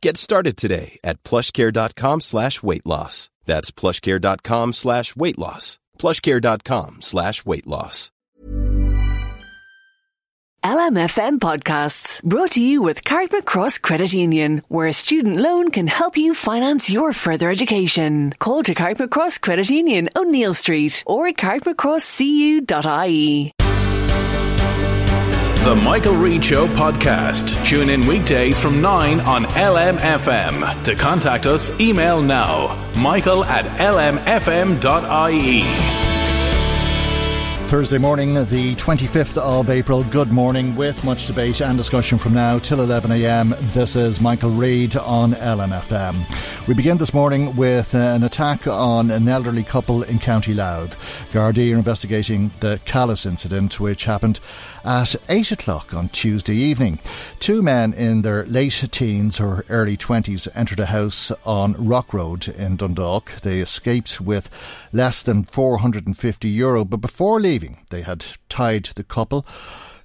Get started today at plushcare.com slash weight loss. That's plushcare.com slash weight loss. Plushcare.com slash weight loss. LMFM podcasts brought to you with Carrickmacross Cross Credit Union, where a student loan can help you finance your further education. Call to Carrickmacross Cross Credit Union, O'Neill Street, or at carrickmacrosscu.ie. The Michael Reade Show podcast. Tune in weekdays from 9 on LMFM. To contact us, email now michael at lmfm.ie. Thursday morning, the 25th of April. Good morning, with much debate and discussion from now till 11am. This is Michael Reade on LMFM. We begin this morning with uh, an attack on an elderly couple in County Louth. Gardaí are investigating the callous incident, which happened at 8 o'clock on Tuesday evening. Two men in their late teens or early 20s entered a house on Rock Road in Dundalk. They escaped with less than 450 euro, but before leaving, they had tied the couple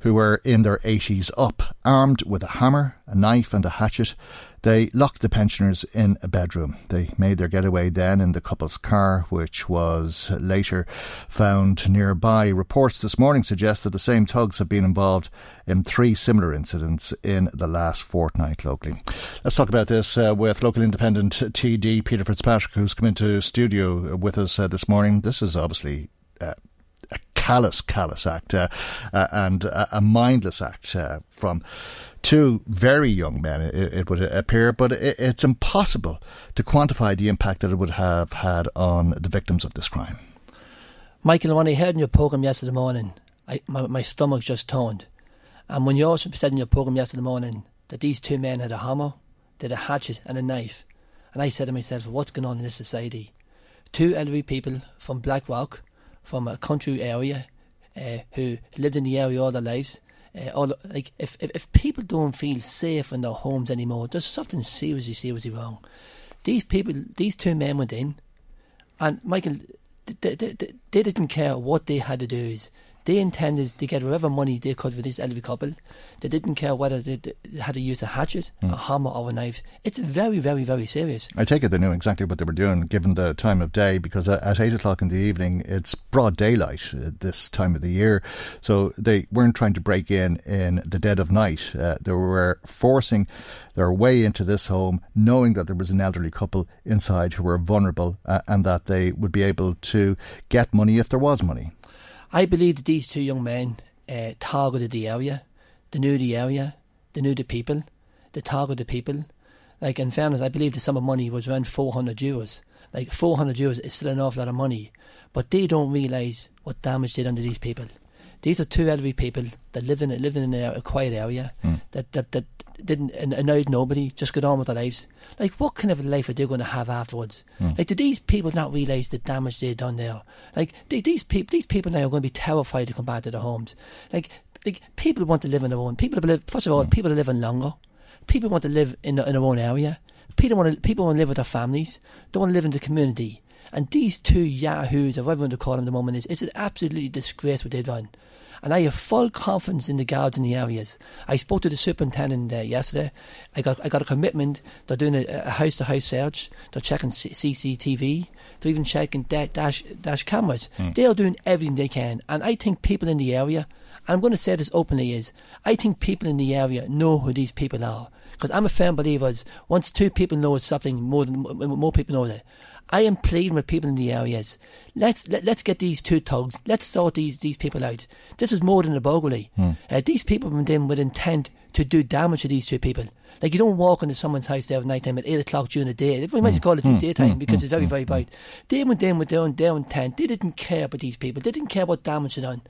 who were in their 80s up, armed with a hammer, a knife, and a hatchet. They locked the pensioners in a bedroom. They made their getaway then in the couple's car, which was later found nearby. Reports this morning suggest that the same thugs have been involved in three similar incidents in the last fortnight locally. Let's talk about this uh, with local independent TD Peter Fitzpatrick, who's come into studio with us uh, this morning. This is obviously. Uh, a callous, callous act uh, uh, and a mindless act uh, from two very young men, it, it would appear, but it, it's impossible to quantify the impact that it would have had on the victims of this crime. Michael, when I heard in your programme yesterday morning, I, my, my stomach just turned. And when you also said in your programme yesterday morning that these two men had a hammer, they had a hatchet and a knife, and I said to myself, what's going on in this society? Two elderly people from Blackrock, from a country area, uh, who lived in the area all their lives, uh, all like if, if if people don't feel safe in their homes anymore, there's something seriously seriously wrong. These people, these two men went in, and Michael, they, they, they, they didn't care what they had to do. Is they intended to get whatever money they could for this elderly couple. They didn't care whether they, had to use a hatchet, mm. a hammer, or a knife. It's very, very, very serious. I take it they knew exactly what they were doing, given the time of day, because at eight o'clock in the evening, it's broad daylight at this time of the year. So they weren't trying to break in in the dead of night. Uh, they were forcing their way into this home, knowing that there was an elderly couple inside who were vulnerable, uh, and that they would be able to get money if there was money. I believe that these two young men uh, targeted the area. They knew the area. They knew the people. They targeted the people. Like, in fairness, I believe the sum of money was around 400 euros. Like, 400 euros is still an awful lot of money. But they don't realise what damage they did under these people. These are two elderly people that live in, lived in a, a quiet area mm. that, that, that didn't annoyed nobody, just got on with their lives. Like, what kind of life are they going to have afterwards? Mm. Like, do these people not realise the damage they've done there? Like, they, these people, these people now are going to be terrified to come back to their homes. Like, like people want to live in their own. People live. First of all, mm. people are living longer. People want to live in, in their own area. People want to people want to live with their families. They want to live in the community. And these two yahoos, or whatever you want to call them at the moment, is it's an absolutely disgrace what they've done and I have full confidence in the guards in the areas. I spoke to the superintendent uh, yesterday. I got I got a commitment. They're doing a house to house search. They're checking C- CCTV. They're even checking da- dash dash cameras. Mm. They are doing everything they can, and I think people in the area. And I'm going to say this openly: is I think people in the area know who these people are because I'm a firm believer. Is once two people know something, more than more people know it. I am pleading with people in the areas. Let's let, let's get these two thugs. Let's sort these these people out. This is more than a burglary. Hmm. Uh, these people went in with intent to do damage to these two people. Like you don't walk into someone's house there at night time at eight o'clock during the day. We might as well call it hmm. daytime because it's very very bright. They went in with their own, their own intent. They didn't care about these people. They didn't care what damage they done.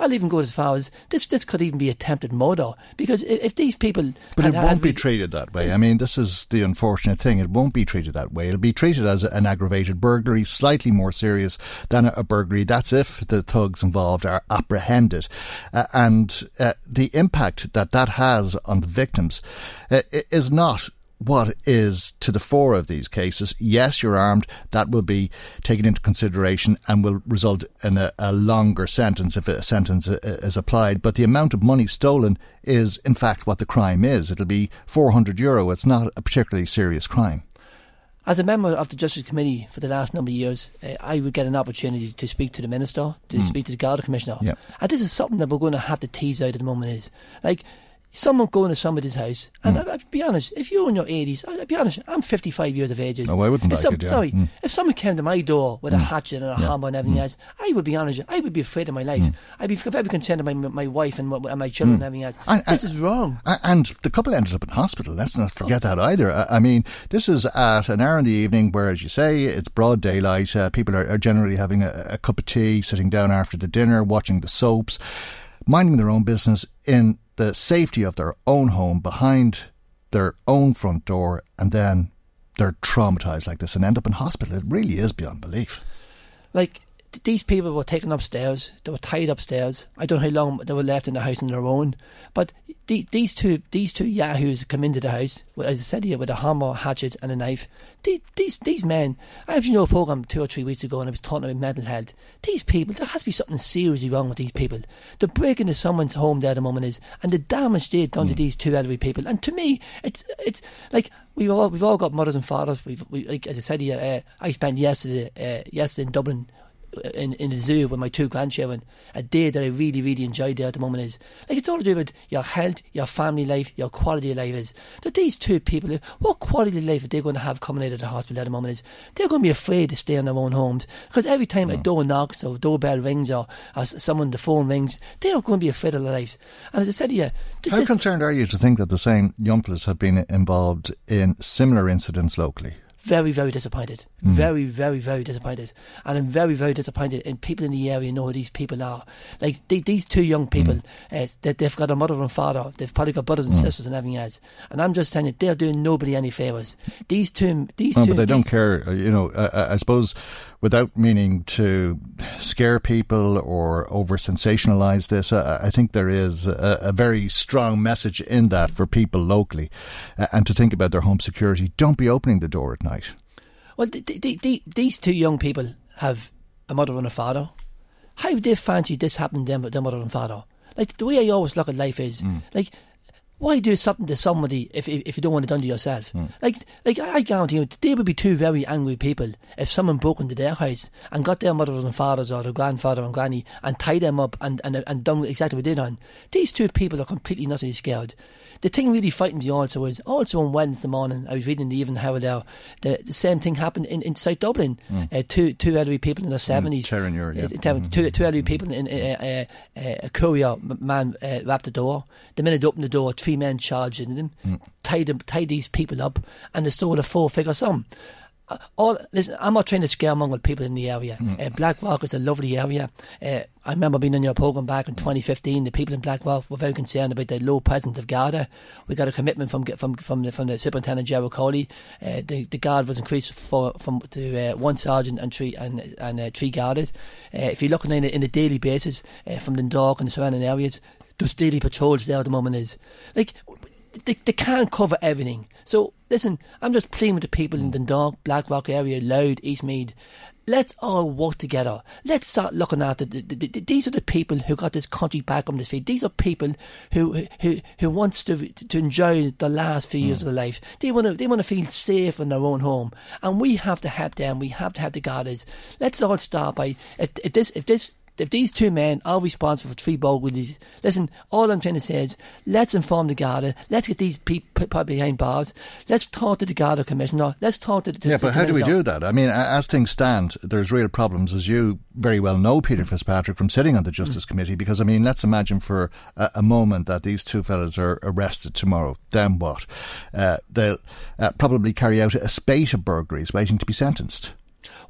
I'll even go as far as this. This could even be attempted murder because if, if these people, But had it won't be treated that way. I mean, this is the unfortunate thing. It won't be treated that way. It'll be treated as an aggravated burglary, slightly more serious than a, burglary. That's if the thugs involved are apprehended. Uh, and uh, the impact that that has on the victims uh, is not what is to the fore of these cases. Yes, you're armed. That will be taken into consideration and will result in a, a longer sentence if a sentence uh, uh, is applied. But the amount of money stolen is, in fact, what the crime is. It'll be 400 euro. It's not a particularly serious crime. As a member of the Justice Committee for the last number of years, uh, I would get an opportunity to speak to the Minister, to mm. speak to the Garda Commissioner. Yeah. And this is something that we're going to have to tease out at the moment is, like, someone going to somebody's house, and hmm. I, I'll be honest, if you're in your 80s, I'll be honest, I'm 55 years of age. Oh, I wouldn't if like some- it, yeah. Sorry, Mm. if someone came to my door with a hmm. hatchet and a hammer and everything hmm. else, I would be honest, I would be afraid of my life. I'd be very concerned of my, my wife and, my- and my children and everything else. And- this and- is wrong. And the couple ended up in hospital. Let's not forget that either. I I mean, this is at an hour in the evening where, as you say, it's broad daylight. Uh, people are, are generally having a, a cup of tea, sitting down after the dinner, watching the soaps, minding their own business in the safety of their own home, behind their own front door, and then they're traumatized like this and end up in hospital. It really is beyond belief. like these people were taken upstairs. They were tied upstairs. I don't know how long they were left in the house on their own. But the, these two these two yahoos come into the house, as I said here, with a hammer, hatchet, and a knife. The- These these men. I have you know a program two or three weeks ago, and I was talking about mental health. These people, there has to be something seriously wrong with these people. The breaking into someone's home there at the moment is, and the damage they've done to these two elderly people. And to me, it's it's like we've all we've all got mothers and fathers. We've we, like as I said here, uh, I spent yesterday uh, yesterday in Dublin in in the zoo with my two grandchildren. A day that I really really enjoyed there at the moment is like it's all to do with your health, your family life, your quality of life. Is that these two people? What quality of life are they going to have coming out of the hospital at the moment? Is they're going to be afraid to stay in their own homes because every time a mm. door knocks or a doorbell rings or, or someone the phone rings, they are going to be afraid of their lives. And as I said, yeah, th- How concerned are you to think that the same young fellas have been involved in similar incidents locally? Very, very disappointed. Very, very, very disappointed. And I'm very, very disappointed in people in the area know who these people are. Like the, these two young people, uh, they, they've got a mother and father. They've probably got brothers and sisters and everything else. And I'm just saying that they're doing nobody any favours. These two, these No, two, but they don't care. uh, You know, I, I suppose without meaning to scare people or over sensationalize this, uh, I think there is a, a very strong message in that for people locally uh, and to think about their home security. Don't be opening the door at night. Well, th th these two young people have a mother and a father. How would they fancy this happening to them with their mother and father? Like the way I always look at life is hmm. like. Why do something to somebody if if, you don't want it done to yourself? Hmm. Like like I guarantee you, they would be two very angry people if someone broke into their house and got their mothers and fathers or their grandfather and granny and tied them up and and, and done exactly what they done. These two people are completely not scared. The thing really frightens me also was also on Wednesday morning I was reading the Evening Herald there the, the same thing happened in, in South Dublin. Uh, two two elderly people in their seventies. Terenure, yeah. Uh, two, two elderly people in uh, uh, uh, a courier man uh, rapped the door. The minute opened the door, three men charged into them, tied them, tied these people up, and they stole a four-figure sum. Uh, all listen, I'm not trying to scaremonger people in the area. Uh, Blackrock is a lovely area. Uh, I remember being on your program back in 2015. The people in Blackrock were very concerned about the low presence of Garda. We got a commitment from from from the, from the superintendent Gerald Coley. Uh, the the guard was increased for, from to uh, one sergeant and three and and uh, three guarded. Uh, if you're looking in a, in a daily basis uh, from Dundalk and the surrounding areas, those daily patrols there at the moment is like they, they can't cover everything. So listen, I'm just pleading with the people in hmm. Dundalk, Blackrock area, Louth, Eastmead. Let's all work together. Let's start looking after the, the, the, these are the people who got this country back on this feet. These are people who who who wants to to enjoy the last few years of hmm. their life. They want to they want to feel safe in their own home, and we have to help them. We have to help the guards. Let's all start by if, if this if this if these two men are responsible for three burglaries, listen, all I'm trying to say is let's inform the Garda, let's get these people put behind bars, let's talk to the Garda Commissioner, let's talk to the. Yeah, to, but to how do we do that? I mean, as things stand, there's real problems, as you very well know, Peter Fitzpatrick, from sitting on the Justice Committee. Because I mean, let's imagine for a, a moment that these two fellas are arrested tomorrow. Then what? Uh, they'll uh, probably carry out a spate of burglaries, waiting to be sentenced.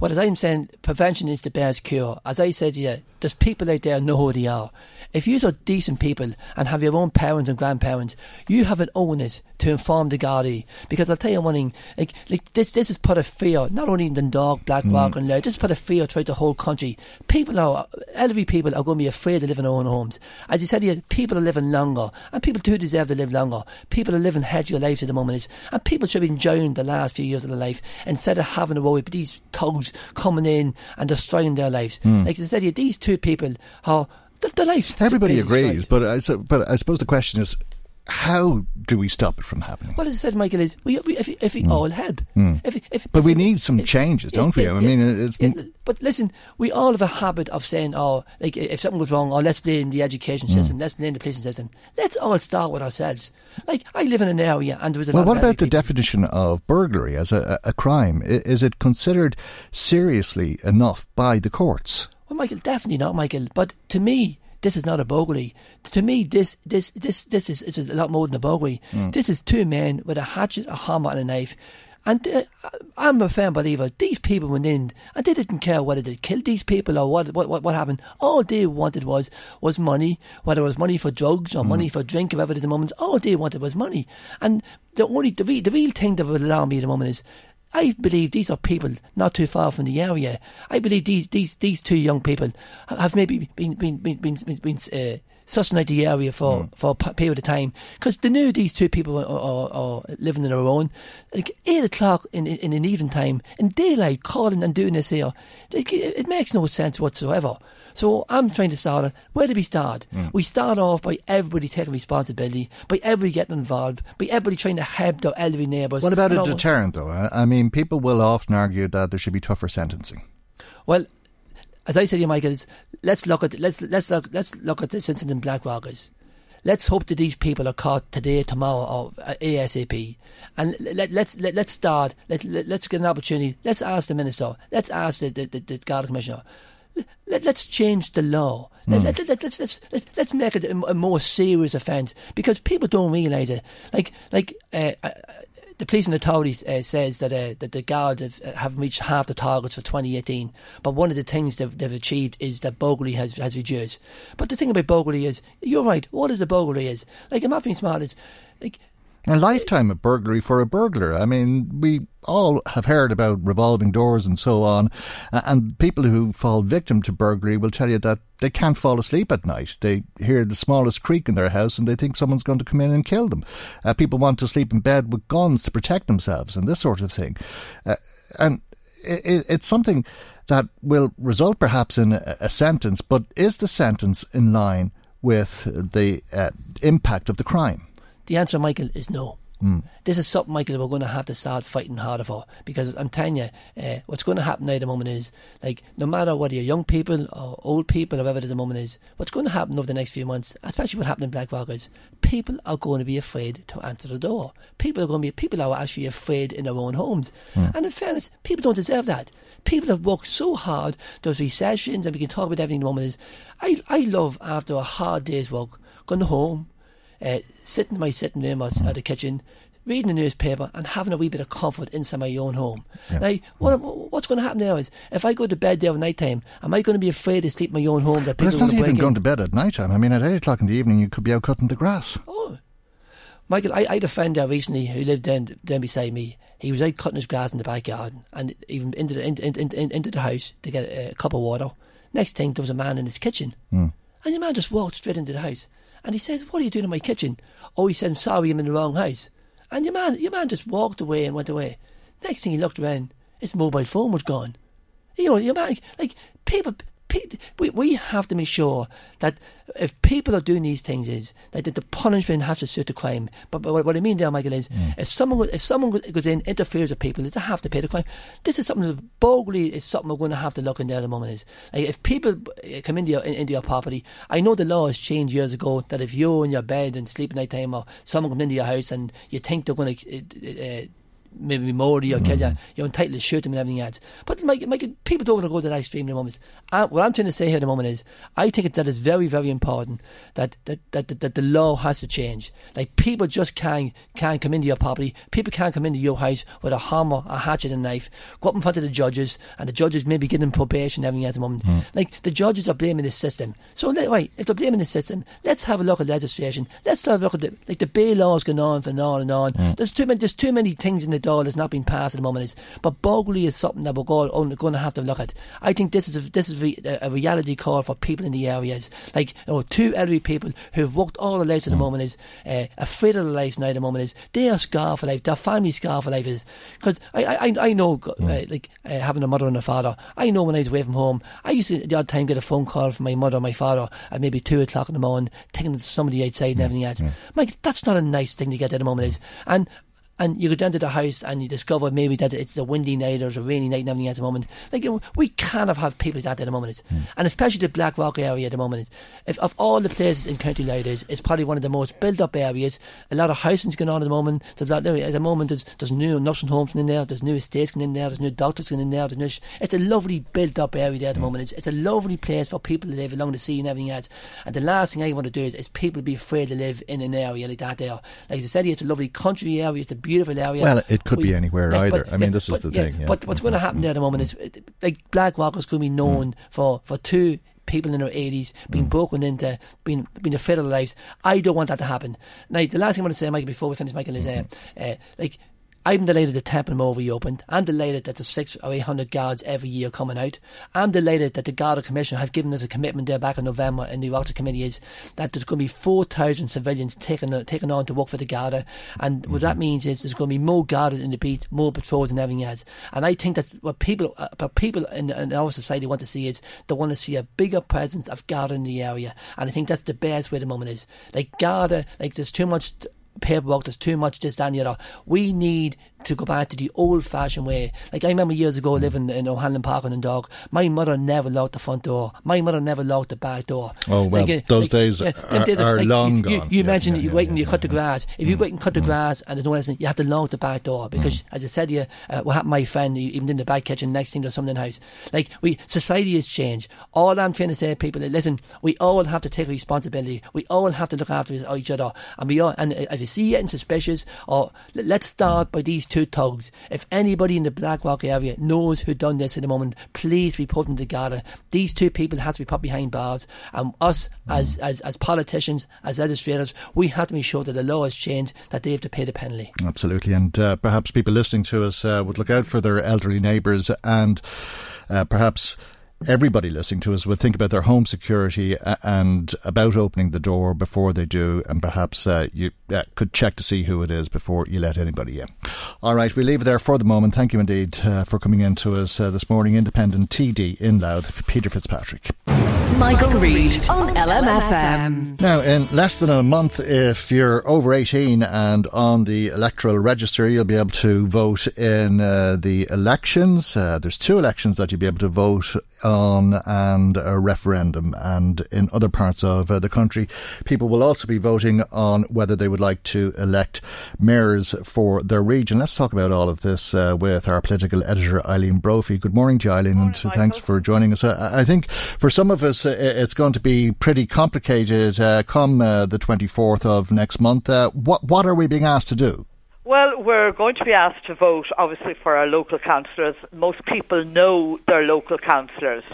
Well, as I'm saying, prevention is the best cure. As I said to you, there's people out there know who they are. If you are decent people and have your own parents and grandparents, you have an onus to inform the Gardaí. Because I'll tell you one thing, like, like this this has put a fear, not only in Dundalk, Blackrock mm. and Laird, this has put a fear throughout the whole country. People are, elderly people are going to be afraid to live in their own homes. As you said, here, people are living longer, and people do deserve to live longer. People are living healthier lives at the moment, is, and people should be enjoying the last few years of their life instead of having to worry about these thugs coming in and destroying their lives. Mm. Like I said, here, these two people are the, the lives. Everybody agrees, but I, so, but I suppose the question is, how do we stop it from happening? Well, as I said, Michael, is we, we, if, if we all help. If, if, But if we need some changes, don't we? I mean, it's but listen, we all have a habit of saying, "Oh, like if something goes wrong, oh, let's blame the education Hmm. system, let's blame the policing system." Let's all start with ourselves. Like I live in an area, and there was a Well, lot what about the people. definition of burglary as a a crime? Is it considered seriously enough by the courts? Well, Michael, definitely not, Michael. But to me, this is not a burglary. To me, this this this this is, this is a lot more than a burglary. This is two men with a hatchet, a hammer, and a knife. And uh, I'm a firm believer. These people went in, and they didn't care whether they killed these people or what what what, what happened. All they wanted was was money, whether it was money for drugs or money for drink, or whatever at the moment. All they wanted was money. And the only the real, the real thing that would alarm me at the moment is I believe these are people not too far from the area. I believe these these these two young people have maybe been been been been, been, uh, sussing out the area for for a period of time because they knew these two people are, are, are living on their own. Like eight o'clock in in, in an evening time in daylight, calling and doing this here, like, it, it makes no sense whatsoever. So I'm trying to start it. Where do we start? We start off by everybody taking responsibility, by everybody getting involved, by everybody trying to help their elderly neighbours. What about a deterrent, though? I mean, people will often argue that there should be tougher sentencing. Well, as I said to you, Michael, let's look at let's let's look let's look at this incident in Blackrockers. Let's hope that these people are caught today, tomorrow, or uh, ASAP. And let, let's let, let's start. Let, let let's get an opportunity. Let's ask the minister. Let's ask the the, the, the Garda commissioner. Let, let's change the law. Let, let, let, let's, let's, let's, let's make it a, more serious offence because people don't realise it. Like, like uh, uh, the policing authorities uh, says that uh, that the guard have, have reached half the targets for 2018. But one of the things they've, they've achieved is that burglary has, has reduced. But the thing about burglary is, you're right. What is a burglary is? Like, I'm not being smart. It's like A lifetime of burglary for a burglar. I mean, we all have heard about revolving doors and so on, and people who fall victim to burglary will tell you that they can't fall asleep at night. They hear the smallest creak in their house and they think someone's going to come in and kill them. Uh, people want to sleep in bed with guns to protect themselves and this sort of thing. Uh, and it, it's something that will result perhaps in a, a sentence, but is the sentence in line with the uh, impact of the crime? The answer, Michael, is no. This is something, Michael, we're going to have to start fighting harder for because I'm telling you, uh, what's going to happen now at the moment is like no matter whether you're young people or old people or whatever at the moment is, what's going to happen over the next few months, especially what happened in Black people are going to be afraid to answer the door. People are going to be people are actually afraid in their own homes, and in fairness, people don't deserve that. People have worked so hard. There's recessions, and we can talk about everything at the moment. Is I I love after a hard day's work going home uh, sitting in my sitting room or at the kitchen, reading the newspaper and having a wee bit of comfort inside my own home. Now, what, what's going to happen now is if I go to bed there at night time, am I going to be afraid to sleep in my own home that But people it's not even going in? to bed at night time. I mean, at 8 o'clock in the evening, you could be out cutting the grass. Oh, Michael, I, I had a friend there recently who lived down, down beside me. He was out cutting his grass in the backyard and even into the, into, into, into, into the house to get a, cup of water. Next thing, there was a man in his kitchen. And the man just walked straight into the house. And he says, What are you doing in my kitchen? Oh, he says, I'm sorry, I'm in the wrong house. And your man, your man just walked away and went away. Next thing he looked around, his mobile phone was gone. You know, your man, like, people, we, we have to make sure that if people are doing these things, is that the punishment has to suit the crime. But, but what I mean there, Michael, is mm. if someone if someone goes in interferes with people, they have to pay the crime. This is something that boldly is something we're going to have to look into at the moment. Is like if people come into your, into your property, I know the law has changed years ago that if you're in your bed and sleeping at night time, or someone comes into your house and you think they're going to uh, uh, maybe Mori or mm. kill you, you're entitled to shoot them and everything else. But Mike, Mike, people don't want to go to that extreme at the moment. Uh, what I'm trying to say here at the moment is, I think it's, that it's very, very important that that, that, that, that the law has to change. Like people just can't can't come into your property. People can't come into your house with a hammer, a hatchet, and a knife. Go up in front of the judges, and the judges maybe give them probation and everything at the moment. Mm. Like the judges are blaming the system. So right, if they're blaming the system, let's have a look at legislation. Let's have a look at the like the bail laws going on for on and on. Mm. There's too many. There's too many things in the door that's not being passed at the moment. Is but burglary is something that we're going, going to have to look at. I think this is a, this is a, reality call for people in the areas. Like you know, two elderly people who've worked all their lives at the mm. moment is uh, afraid of their lives now at the moment is they are scarred for life. Their family scarred for life is because I, I I know mm. uh, like uh, having a mother and a father. I know when I was away from home, I used to the odd time get a phone call from my mother or my father at maybe two o'clock in the morning, thinking that somebody outside and mm. everything else. Mike, that's not a nice thing to get at the moment is and and you go down to the house and you discover maybe that it's a windy night or it's a rainy night and everything at the moment. Like you know, we kind of have people like that at the moment, mm. and especially the Blackrock area at the moment. If of all the places in County Louth is, it's probably one of the most built-up areas. A lot of housing's going on at the moment. There's lot, at the moment there's there's new nursing homes in there. There's new estates going in there. There's new doctors in there. There's new, it's a lovely built-up area there at the mm. moment. It's, it's a lovely place for people to live along the sea and everything else. And the last thing I want to do is, is people be afraid to live in an area like that. There, like I said, it's a lovely country area. It's a beautiful area. Well, it could we, be anywhere like, either. But, I mean, this is the yeah, thing. Yeah. But what's going to happen there at the moment is, like, Blackrock is going to be known mm. for, for two people in their 80s being mm. broken into, being being afraid of their lives. I don't want that to happen. Now, the last thing I want to say, Michael, before we finish, Michael, is uh, mm-hmm. uh, like I'm delighted that Temple reopened. I'm delighted that the six or eight hundred guards every year coming out. I'm delighted that the Garda Commission have given us a commitment there back in November in the Oireachtas Committee is that there's going to be 4,000 civilians taken, taken on to work for the Garda. And what that mm-hmm. means is there's going to be more Garda in the beat, more patrols and everything else. And I think that's what people, uh, what people in, in, our society want to see is they want to see a bigger presence of Garda in the area. And I think that's the best way the moment is. Like Garda, like there's too much paperwork, there's too much this, that, and the other. We need to go back to the old fashioned way. Like I remember years ago mm. living in O'Hanlon Park in Dog, my mother never locked the front door. My mother never locked the back door. Oh well, like, uh, those like, days yeah, are, days are, are like, long you, gone. You, you yeah, mentioned yeah, you wait and you cut the grass. If you wait and cut the grass and there's no lesson, you have to lock the back door because, as I said you, uh, what happened to my friend, even in the back kitchen, next thing there's something in the house. Like we, society has changed. All I'm trying to say, people, listen, we all have to take responsibility. We all have to look after each other, and we all. And if you see anything suspicious, or let's start by these two thugs. If anybody in the Blackrock area knows who done this at the moment, please report them to Garda. These two people have to be put behind bars, and us as, as as politicians, as legislators, we have to make sure that the law has changed, that they have to pay the penalty. Absolutely, and uh, perhaps people listening to us uh, would look out for their elderly neighbours and uh, perhaps everybody listening to us would think about their home security and about opening the door before they do, and perhaps uh, you uh, could check to see who it is before you let anybody in. All right, we leave it there for the moment. Thank you indeed uh, for coming in to us uh, this morning. Independent TD in Louth, Peter Fitzpatrick. Michael, Reade on LMFM. Now, in less than a month, if you're over 18 and on the electoral register, you'll be able to vote in uh, the elections. Uh, there's two elections that you'll be able to vote on and a referendum. And in other parts of uh, the country, people will also be voting on whether they would like to elect mayors for their region. Let's talk about all of this uh, with our political editor, Eileen Brophy. Good morning to you, Eileen, morning, and Michael. thanks for joining us. I, I think for some of us, it's going to be pretty complicated uh, come uh, the 24th of next month. Uh, what, what are we being asked to do? Well, we're going to be asked to vote, obviously, for our local councillors. Most people know their local councillors.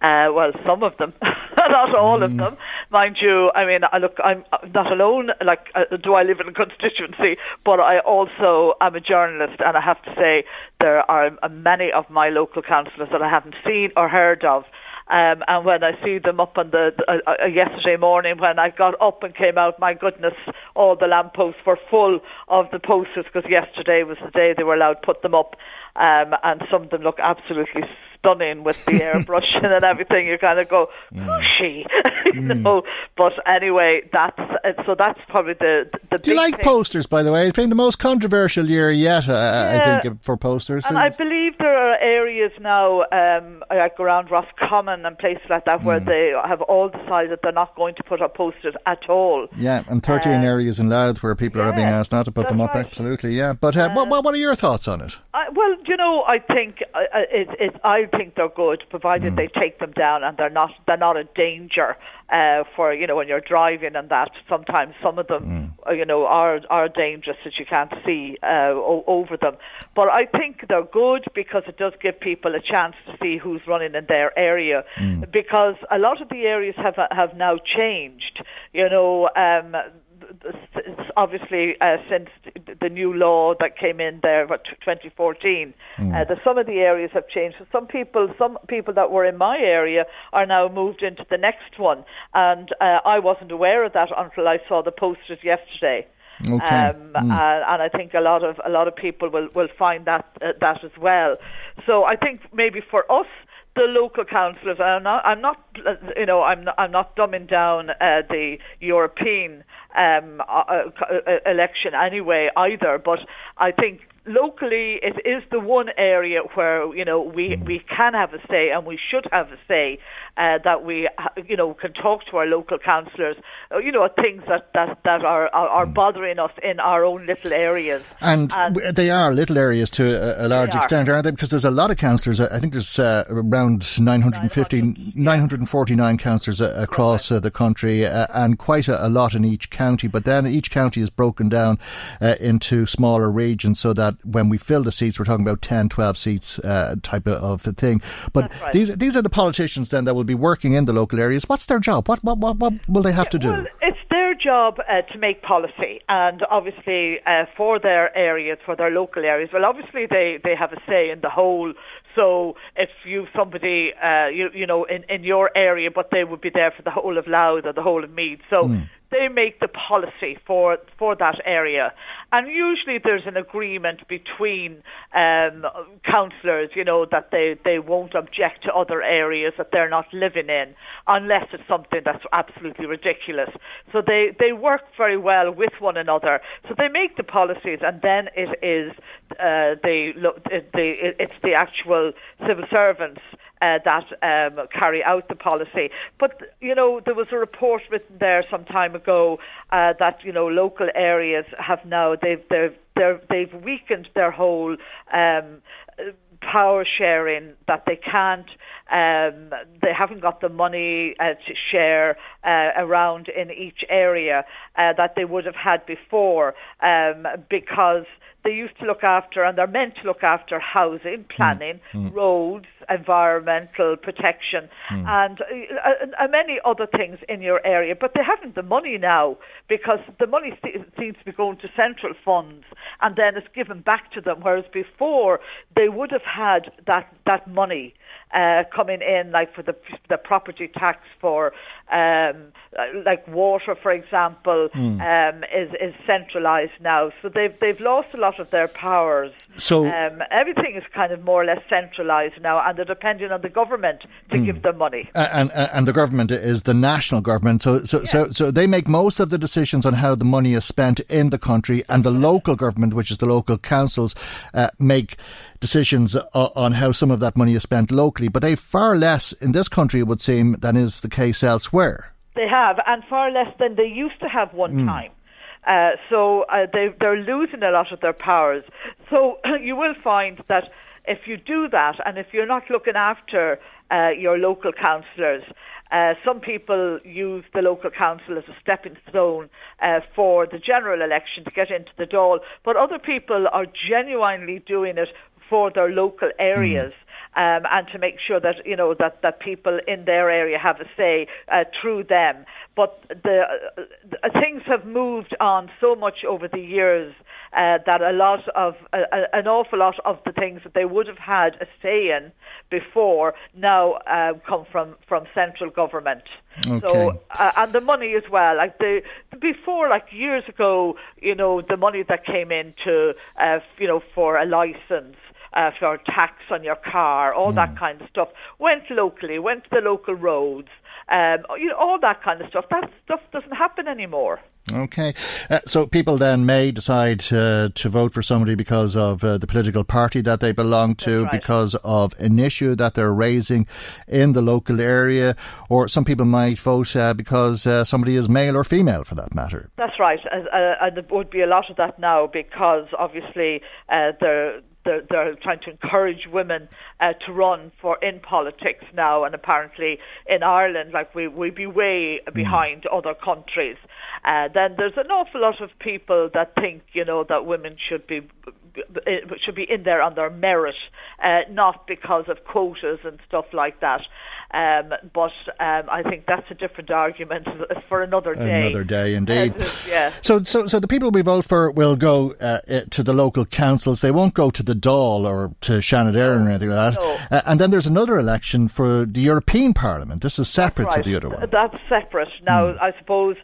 Uh, well, some of them, not all mm. of them, mind you. I mean, I look, I'm not alone. Like, uh, do I live in a constituency? But I also am a journalist, and I have to say there are many of my local councillors that I haven't seen or heard of. Um, and when I see them up on the uh, uh, yesterday morning, when I got up and came out, my goodness, all the lampposts were full of the posters because yesterday was the day they were allowed to put them up, um, and some of them look absolutely stunning with the airbrushing and everything. You kind of go, who's she? you Mm. know. But anyway, that's uh, so that's probably the the. Do you like thing. posters, by the way? It's been the most controversial year yet, uh, I think, for posters. And I believe there are areas now, um, like around Roscommon and places like that, Mm. where they have all decided they're not going to put up posters at all. yeah, and 13 Uh, areas in Louth where people are being asked not to put them up, right. absolutely, yeah. But uh, what, what, what are your thoughts on it? I, well, you know, I think uh, uh, it, it, I think they're good, provided they take them down and they're not they're not a danger uh, for you know when you're driving and that. Sometimes some of them, uh, you know, are are dangerous that you can't see uh, o- over them. But I think they're good because it does give people a chance to see who's running in their area. Because a lot of the areas have have now changed. You know. Um, obviously uh, since the new law that came in there, what 2014, uh, that some of the areas have changed. So some people, some people that were in my area are now moved into the next one, and uh, I wasn't aware of that until I saw the posters yesterday. Okay. Um, uh, and I think a lot of a lot of people will will find that uh, that as well. So I think maybe for us the local councillors. I'm not, I'm not, uh, you know, I'm not, I'm not dumbing down uh, the European um, uh, uh, uh, election anyway either. But I think locally it is the one area where you know we we can have a say and we should have a say uh, that we you know can talk to our local councillors uh, you know things that that that are are, are bothering us in our own little areas And, w they are little areas to a, a large extent, aren't they? Because there's a lot of councillors. I think there's uh, around 950, 949 councillors uh, across uh, the country, uh, and quite a, a lot in each county. But then each county is broken down uh, into smaller regions, so that when we fill the seats, we're talking about 10, 12 seats uh, type of, of thing. But right. these these are the politicians then that will be working in the local areas. What's their job? What what what, what will they have to do? Well, it's their job uh, to make policy, and obviously uh, for their areas, for their local areas. Well, obviously they, they have a say in the whole. So if you somebody uh, you you know in, in your area, but they would be there for the whole of Louth or the whole of Meath. So. They make the policy for for that area, and usually there's an agreement between um, councillors, you know, that they, they won't object to other areas that they're not living in, unless it's something that's absolutely ridiculous. So they, they work very well with one another. So they make the policies, and then it is uh, the, the it's the actual civil servants uh, that um, carry out the policy. But you know, there was a report written there some time ago uh, that you know local areas have now they've they've they've weakened their whole. Um, power sharing that they can't um, they haven't got the money uh, to share uh, around in each area uh, that they would have had before um, because they used to look after and they're meant to look after housing, planning, roads, environmental protection, and, uh, and, and many other things in your area. But they haven't the money now because the money se- seems to be going to central funds and then it's given back to them. Whereas before they would have had that that money uh, coming in, like for the the property tax for um, like water, for example, um, is is centralised now. So they've they've lost a lot of their powers. So- um, everything is kind of more or less centralised now, and they're depending on the government to give them money. And uh, and the government is the national government. So so, so so they make most of the decisions on how the money is spent in the country, and the local government, which is the local councils, uh, make decisions on how some of that money is spent locally. But they far less in this country, it would seem, than is the case elsewhere. They have, and far less than they used to have one time. Uh, so uh, they, they're losing a lot of their powers. So you will find that if you do that, and if you're not looking after uh, your local councillors, uh, some people use the local council as a stepping stone uh, for the general election to get into the Dáil, but other people are genuinely doing it for their local areas um, and to make sure that you know that, that people in their area have a say uh, through them. But the uh, things have moved on so much over the years uh, that a lot of an awful lot of the things that they would have had a say in before now uh, come from from central government. Okay. So uh, and the money as well. Like the before, like years ago, you know, the money that came into uh, you know for a license uh, for tax on your car, all Hmm. that kind of stuff, went locally, went to the local roads, um, you know, all that kind of stuff. That stuff doesn't happen anymore. Okay. Uh, so people then may decide uh, to vote for somebody because of uh, the political party that they belong to, right. because of an issue that they're raising in the local area, or some people might vote uh, because uh, somebody is male or female for that matter. That's right, uh, uh, and there would be a lot of that now because obviously uh, they're, they're trying to encourage women uh, to run for in politics now, and apparently in Ireland, like we we be way behind other countries. Uh, then there's an awful lot of people that think you know that women should be should be in there on their merit, uh, not because of quotas and stuff like that. Um, but um, I think that's a different argument for another day. Another day, indeed. Yeah. So, so, so the people we vote for will go uh, uh, to the local councils. They won't go to the Dáil or to Shanadair or anything like that. No. Uh, and then there's another election for the European Parliament. This is separate right. to the other one. That's separate. Now, I suppose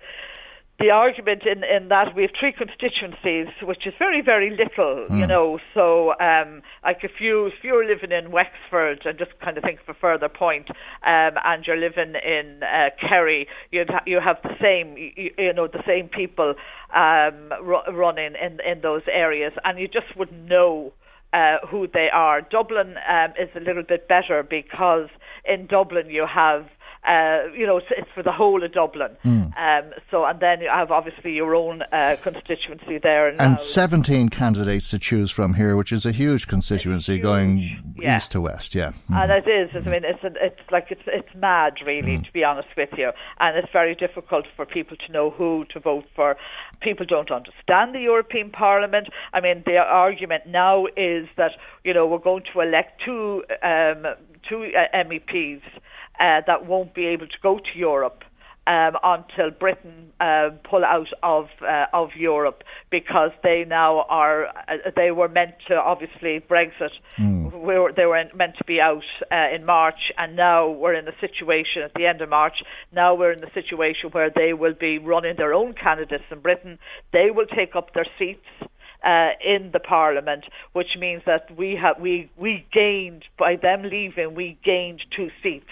the argument in, in that we have three constituencies, which is very, very little, you know. So, um, like if you if you're living in Wexford and just kind of think of a further point, um, and you're living in uh, Kerry, you ha- you have the same, you, you know, the same people um, ru- running in in those areas, and you just wouldn't know uh, who they are. Dublin um, is a little bit better because in Dublin you have. Uh, you know, it's, it's for the whole of Dublin. Um, so, and then you have obviously your own uh, constituency there. now. And 17 candidates to choose from here, which is a huge constituency going yeah. east to west, yeah. And it is. I mean, it's an, it's like it's it's mad, really, to be honest with you. And it's very difficult for people to know who to vote for. People don't understand the European Parliament. I mean, the argument now is that you know we're going to elect two um, two uh, MEPs uh, that won't be able to go to Europe um, until Britain uh, pull out of uh, of Europe because they now are uh, they were meant to obviously Brexit we were, they were meant to be out uh, in March and now we're in the situation at the end of March now we're in the situation where they will be running their own candidates in Britain. They will take up their seats uh, in the Parliament, which means that we have we we gained by them leaving, we gained two seats,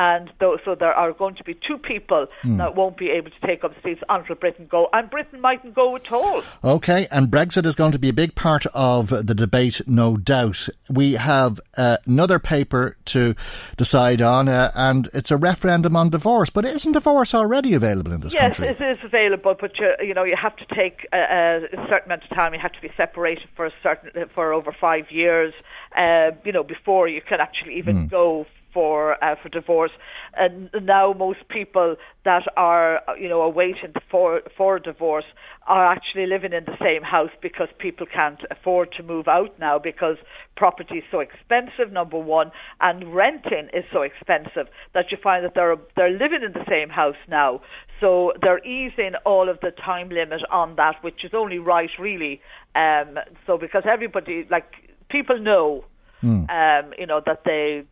and tho- so there are going to be two people that won't be able to take up seats until Britain go, and Britain mightn't go at all. Okay, and Brexit is going to be a big part of the debate, no doubt. We have uh, another paper to decide on, uh, and it's a referendum on divorce. But isn't divorce already available in this Yes, country? Yes, it is available, but you, you know you have to take a, a certain amount of time. You have to be separated for a certain for over five years, uh, you know, before you can actually even go for uh, for divorce. And now most people that are you know awaiting for for divorce are actually living in the same house because people can't afford to move out now because property is so expensive number one and renting is so expensive that you find that they're they're living in the same house now so they're easing all of the time limit on that which is only right really um so because everybody like people know um, you know that they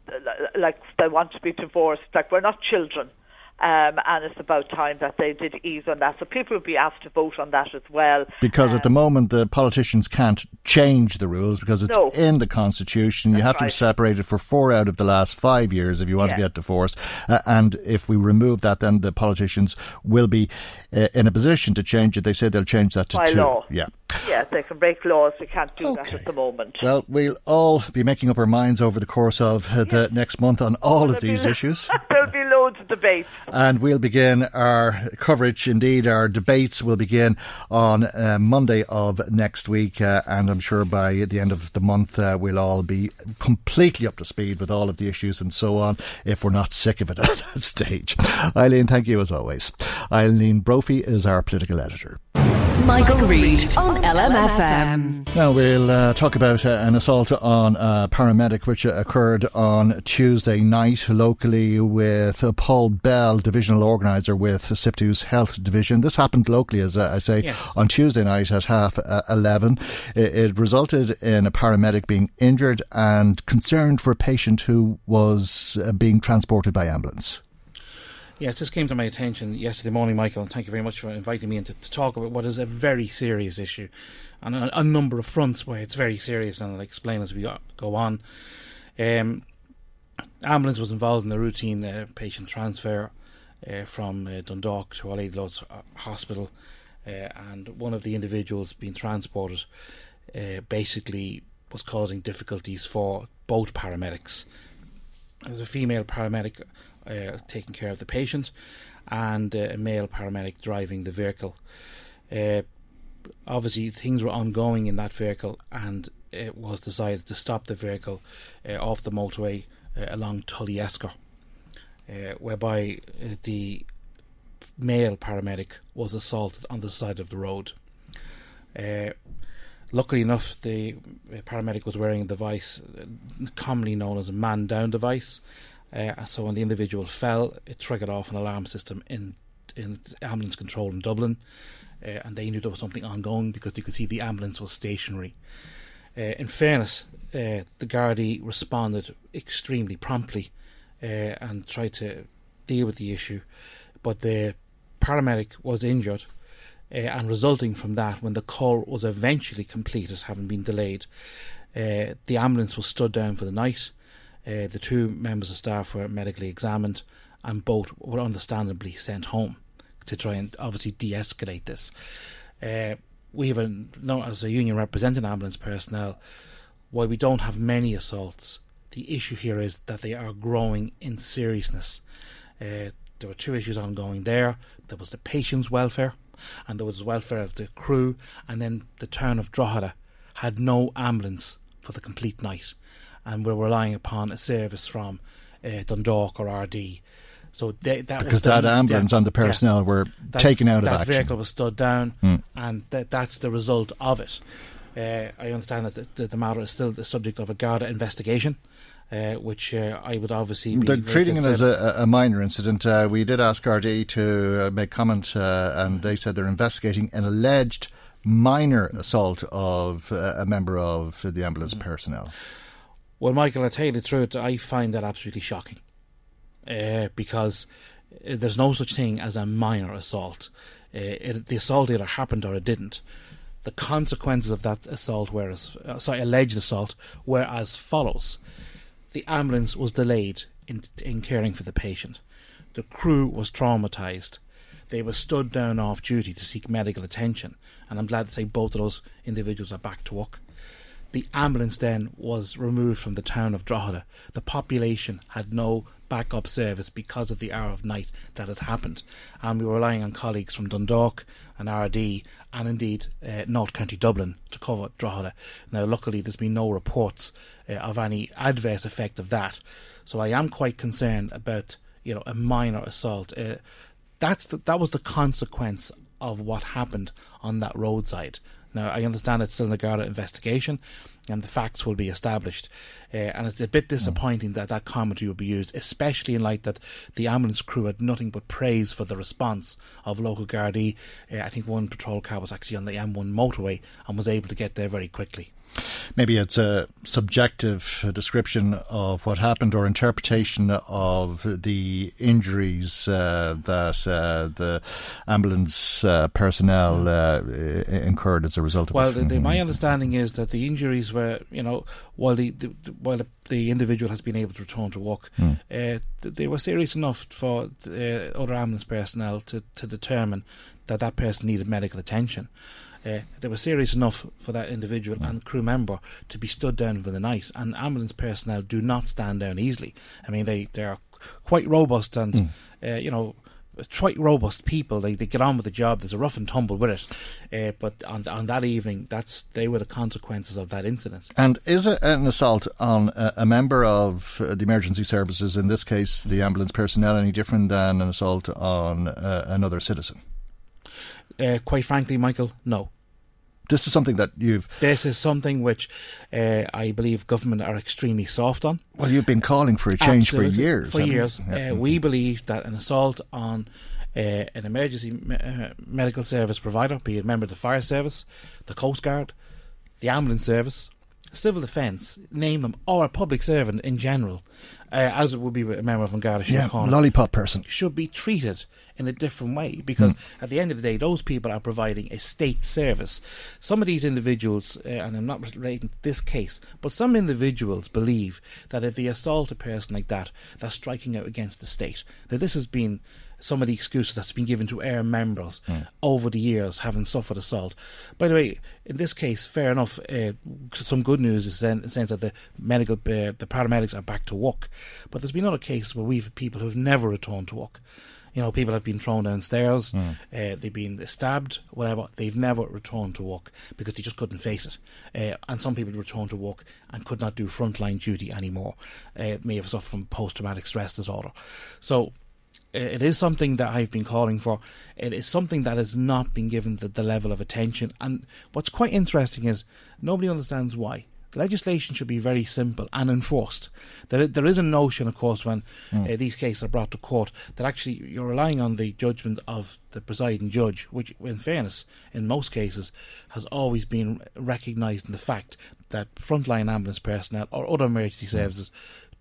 like they want to be divorced. Like we're not children, um, and it's about time that they did ease on that. So people will be asked to vote on that as well. Because at the moment, the politicians can't change the rules because it's No. in the constitution. you have to be separated for four out of the last five years if you want to get divorced. Uh, and if we remove that, then the politicians will be uh, in a position to change it. They say they'll change that to By two. law. Yeah. Yeah, they can break laws. They can't do that at the moment. Well, we'll all be making up our minds over the course of uh, the next month on all of these issues. Debates. And we'll begin our coverage, indeed, our debates will begin on uh, Monday of next week. Uh, and I'm sure by the end of the month, uh, we'll all be completely up to speed with all of the issues and so on, if we're not sick of it at that stage. Eileen, thank you as always. Eileen Brophy is our political editor. Michael Reade on LMFM. Now we'll uh, talk about uh, an assault on a paramedic which uh, occurred on Tuesday night locally with uh, Paul Bell, divisional organiser with SIPTU's Health Division. This happened locally, as uh, I say, on Tuesday night at half uh, 11. It, it resulted in a paramedic being injured and concerned for a patient who was uh, being transported by ambulance. Yes, this came to my attention yesterday morning, Michael, and thank you very much for inviting me in to, to talk about what is a very serious issue on a, a, number of fronts where it's very serious, and I'll explain as we go on. Um, ambulance was involved in the routine uh, patient transfer uh, from uh, Dundalk to Our Lady Lourdes Hospital, uh, and one of the individuals being transported uh, basically was causing difficulties for both paramedics. There was a female paramedic uh, taking care of the patient, and uh, a male paramedic driving the vehicle. Uh, obviously, things were ongoing in that vehicle, and it was decided to stop the vehicle uh, off the motorway uh, along Tully Esker, uh, whereby the male paramedic was assaulted on the side of the road. Luckily enough, the paramedic was wearing a device commonly known as a man down device, uh, so when the individual fell, it triggered off an alarm system in in ambulance control in Dublin, uh, and they knew there was something ongoing because they could see the ambulance was stationary. Uh, in fairness, uh, the Gardaí responded extremely promptly uh, and tried to deal with the issue, but the paramedic was injured. Uh, and resulting from that, when the call was eventually completed, having been delayed, the ambulance was stood down for the night uh, the two members of staff were medically examined, and both were understandably sent home to try and obviously de-escalate this. Uh, we a as a union representing ambulance personnel. While we don't have many assaults, the issue here is that they are growing in seriousness. Uh, there were two issues ongoing there. There was the patient's welfare, and there was the welfare of the crew, and then the town of Drogheda had no ambulance for the complete night and we're relying upon a service from uh, Dundalk or Ardee. So they, that because that ambulance and the personnel yeah, were that, taken out of that action. vehicle was stood down, mm. and that, that's the result of it. Uh, I understand that the, the, matter is still the subject of a Garda investigation. Uh, which uh, I would obviously They're treating it as a, a, minor incident. Uh, we did ask RD to uh, make comment, uh, and they said they're investigating an alleged minor assault of a member of the ambulance mm-hmm. personnel. Well, Michael, I tell you the truth, I find that absolutely shocking uh, because uh, there's no such thing as a minor assault. Uh, it, the assault either happened or it didn't. The consequences of that assault were as, uh, sorry, alleged assault were as follows: the ambulance was delayed in, in caring for the patient. The crew was traumatized. They were stood down off duty to seek medical attention, and I'm glad to say both of those individuals are back to work. The ambulance then was removed from the town of Drogheda. The population had no backup service because of the hour of night that had happened. And we were relying on colleagues from Dundalk and Ardee and indeed uh, North County Dublin to cover Drogheda. Now, luckily, there's been no reports uh, of any adverse effect of that. So I am quite concerned about you know a minor assault. Uh, that's the, that was the consequence of what happened on that roadside. Now, I understand it's still a Garda investigation and the facts will be established. Uh, and it's a bit hmm. disappointing mm. that that commentary will be used, especially in light that the ambulance crew had nothing but praise for the response of local Gardaí. Uh, I think one patrol car was actually on the M1 motorway and was able to get there very quickly. Maybe it's a subjective description of what happened or interpretation of the injuries uh, that uh, the ambulance uh, personnel uh, incurred as a result of well. Well, mm-hmm. my understanding is that the injuries were, you know, while the, the while the individual has been able to return to work, mm. they were serious enough for other ambulance personnel to, to determine that that person needed medical attention uh, they were serious enough for that individual and crew member to be stood down for the night. And ambulance personnel do not stand down easily. I mean, they, they are quite robust and, mm. uh, you know, quite robust people. They, they get on with the job. There's a rough and tumble with it. Uh, but on on that evening, that's they were the consequences of that incident. And is it an assault on a, a member of uh, the emergency services, in this case the ambulance personnel, any different than an assault on uh, another citizen? Uh, quite frankly, Michael, no this is something that you've. This is something which uh, I believe government are extremely soft on. Well, you've been calling for a change Absolutely. for years. For years, yeah. uh, we believe that an assault on uh, an emergency me- uh, medical service provider, be it a member of the fire service, the coast guard, the ambulance service, civil defence, name them, or a public servant in general, uh, as it would be a member of Garda Yeah, lollipop person. should be treated in a different way because Hmm. at the end of the day, those people are providing a state service. Some of these individuals, uh, and I'm not relating to this case, but some individuals believe that if they assault a person like that, they're striking out against the state. That this has been some of the excuses that's been given to air members over the years having suffered assault. By the way, in this case, fair enough. Uh, some good news is in the sense that the medical, uh, the paramedics are back to work. But there's been other cases where we've had people who've never returned to work. You know, people have been thrown downstairs, uh, they've been stabbed, whatever. They've never returned to work because they just couldn't face it. Uh, and some people returned to work and could not do frontline duty anymore. Uh, may have suffered from post-traumatic stress disorder. So it is something that I've been calling for. It is something that has not been given the, the level of attention. And what's quite interesting is nobody understands why. The legislation should be very simple and enforced. There, there is a notion, of course, when uh, these cases are brought to court, that actually you're relying on the judgment of the presiding judge, which, in fairness, in most cases, has always been recognised in the fact that frontline ambulance personnel or other emergency services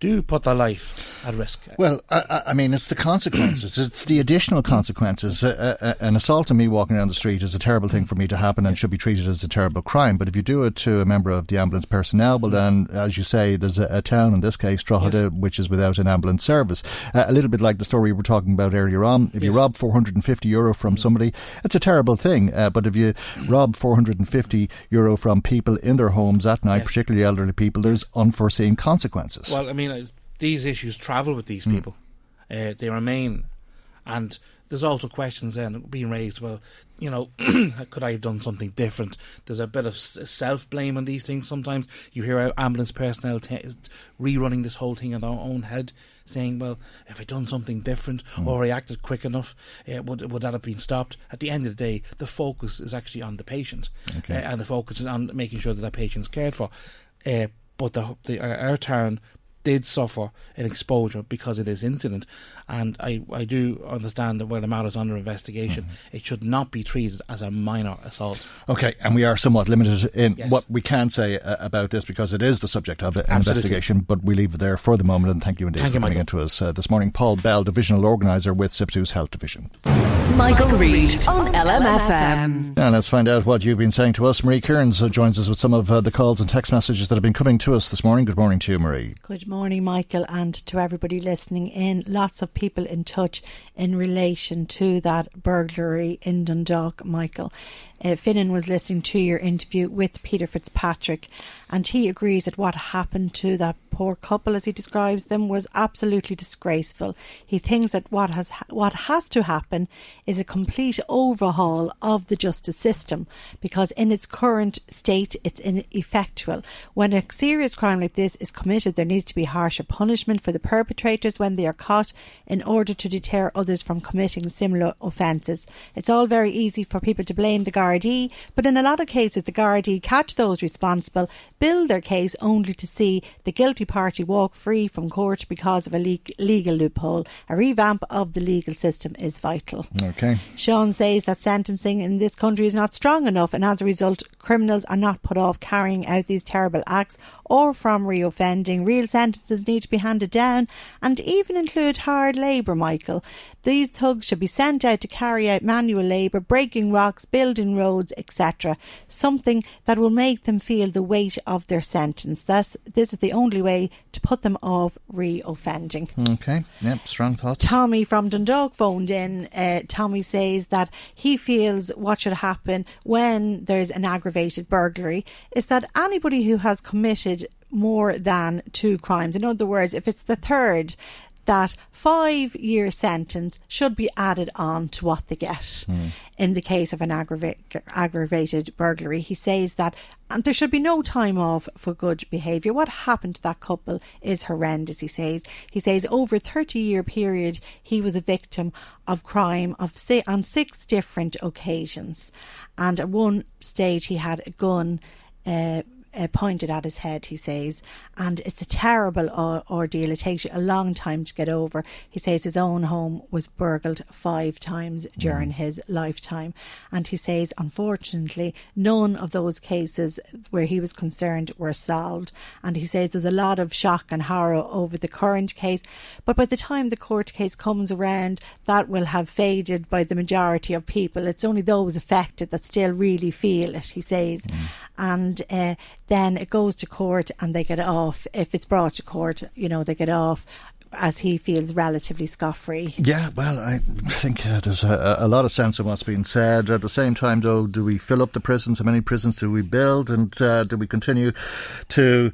do put their life at risk. Well, I, I- mean, it's the consequences. it's the additional consequences. Uh, uh, an assault on me walking down the street is a terrible thing for me to happen and should be treated as a terrible crime. But if you do it to a member of the ambulance personnel, well, then, as you say, there's a, a town, in this case, Drogheda, which is without an ambulance service. Uh, a little bit like the story we were talking about earlier on. If you rob 450 euro from somebody, it's a terrible thing. Uh, but if you rob 450 euro from people in their homes at night, Yes. particularly elderly people, there's unforeseen consequences. Well, I mean, these issues travel with these people. Uh, they remain, and there's also questions then being raised. Well, you know, could I have done something different? There's a bit of self blame on these things. Sometimes you hear ambulance personnel t- rerunning this whole thing in their own head, saying, "Well, if I'd done something different or reacted quick enough, uh, would would that have been stopped?" At the end of the day, the focus is actually on the patient, Okay. uh, and the focus is on making sure that that patient's cared for. Uh, but the, the our, our town did suffer an exposure because of this incident, and I, I do understand that while the matter is under investigation, Mm-hmm. it should not be treated as a minor assault. Okay, and we are somewhat limited in Yes. what we can say uh, about this because it is the subject of an Absolutely. investigation, but we leave it there for the moment and thank you indeed Thank for you, coming Michael. into us uh, this morning. Paul Bell, Divisional Organiser with SIPTU's Health Division. Michael Reade on LMFM. Now let's find out what you've been saying to us. Marie Kearns uh, joins us with some of uh, the calls and text messages that have been coming to us this morning. Good morning to you, Marie. Good morning, Michael, and to everybody listening in. Lots of people in touch in relation to that burglary in Dundalk, Michael. Uh, Finnan was listening to your interview with Peter Fitzpatrick, and he agrees that what happened to that poor couple, as he describes them, was absolutely disgraceful. He thinks that what has what has to happen is a complete overhaul of the justice system, because in its current state, it's ineffectual. When a serious crime like this is committed, there needs to be harsher punishment for the perpetrators when they are caught, in order to deter others from committing similar offences. It's all very easy for people to blame the Gardaí, but in a lot of cases, the Gardaí catch those responsible, build their case only to see the guilty party walk free from court because of a le- legal loophole. A revamp of the legal system is vital. Okay. Sean says that sentencing in this country is not strong enough, and as a result, criminals are not put off carrying out these terrible acts or from reoffending. Real sentences need to be handed down and even include hard labour, Michael. These thugs should be sent out to carry out manual labour, breaking rocks, building roads, etc. Something that will make them feel the weight of their sentence. Thus, this is the only way to put them off re-offending. Okay. Yep. Strong thoughts. Tommy from Dundalk phoned in. Uh, Tommy says that he feels what should happen when there's an aggravated burglary is that anybody who has committed more than two crimes, in other words, if it's the third, that five year sentence should be added on to what they get in the case of an aggrava- aggravated burglary. He says that and there should be no time off for good behaviour. What happened to that couple is horrendous, he says. He says over a 30 year period, he was a victim of crime of say, on six different occasions. And at one stage, he had a gun. Uh, uh, pointed at his head, he says, and it's a terrible or- ordeal. It takes you a long time to get over. He says his own home was burgled five times during his lifetime, and he says, unfortunately, none of those cases where he was concerned were solved. And he says there's a lot of shock and horror over the current case, but by the time the court case comes around, that will have faded by the majority of people. It's only those affected that still really feel it, he says. And uh, then it goes to court and they get off. If it's brought to court, you know, they get off as he feels relatively scot free. Yeah, well, I think uh, there's a, a lot of sense in what's being said. At the same time, though, do we fill up the prisons? How many prisons do we build? And uh, do we continue to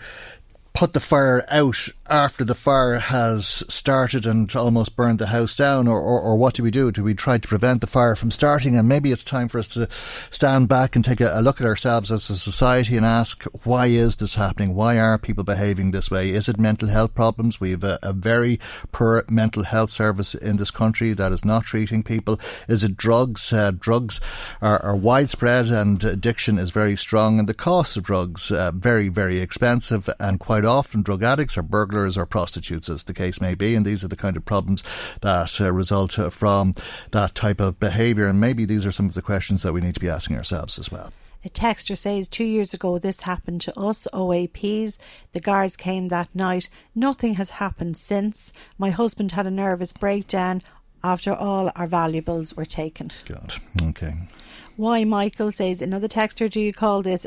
put the fire out after the fire has started and almost burned the house down, or, or, or, what do we do? Do we try to prevent the fire from starting? And maybe it's time for us to stand back and take a, a look at ourselves as a society and ask, why is this happening? Why are people behaving this way? Is it mental health problems? We have a, a very poor mental health service in this country that is not treating people. Is it drugs? Uh, drugs are, are, widespread and addiction is very strong, and the cost of drugs uh, very, very expensive. And quite often, drug addicts or burglars or prostitutes, as the case may be. And these are the kind of problems that uh, result uh, from that type of behaviour. And maybe these are some of the questions that we need to be asking ourselves as well. A texter says two years ago this happened to us, OAPs. The guards came that night. Nothing has happened since. My husband had a nervous breakdown after all our valuables were taken. God, okay. Why, Michael says, another texter, do you call this?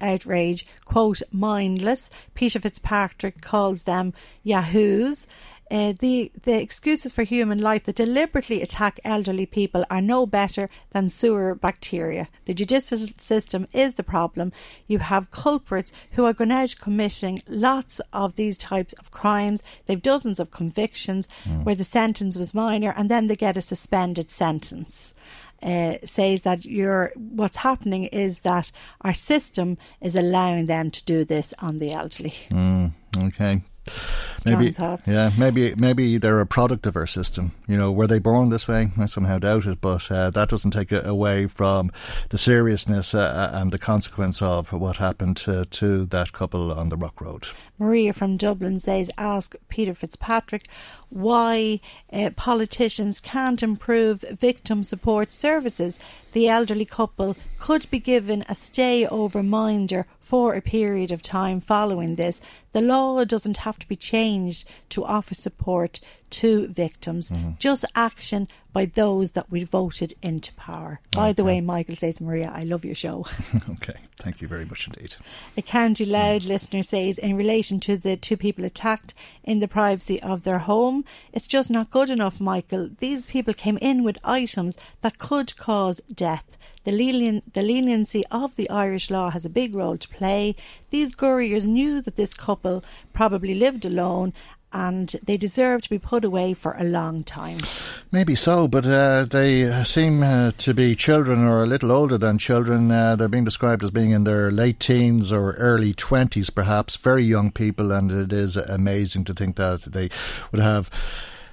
Outrage, quote, mindless. Peter Fitzpatrick calls them yahoos. Uh, the the excuses for human life that deliberately attack elderly people are no better than sewer bacteria. The judicial system is the problem. You have culprits who are going out committing lots of these types of crimes. They've dozens of convictions mm. where the sentence was minor, and then they get a suspended sentence. Uh, says that you're what's happening is that our system is allowing them to do this on the elderly. Mm, okay. Strong maybe, thoughts. yeah, maybe maybe they're a product of our system. You know, were they born this way? I somehow doubt it, but uh, that doesn't take it away from the seriousness uh, and the consequence of what happened to, to that couple on the Rock Road. Maria from Dublin says, ask Peter Fitzpatrick why uh, politicians can't improve victim support services. The elderly couple could be given a stay over minder for a period of time following this. The law doesn't have to be changed to offer support to victims, mm-hmm. just action by those that we voted into power. By the way, Michael says, Maria, I love your show. okay, thank you very much indeed. A County Louth mm. listener says, in relation to the two people attacked in the privacy of their home, it's just not good enough, Michael. These people came in with items that could cause death. The, lenient, the leniency of the Irish law has a big role to play. These couriers knew that this couple probably lived alone and they deserve to be put away for a long time. Maybe so, but uh, they seem uh, to be children or a little older than children. Uh, they're being described as being in their late teens or early 20s, perhaps, very young people, and it is amazing to think that they would have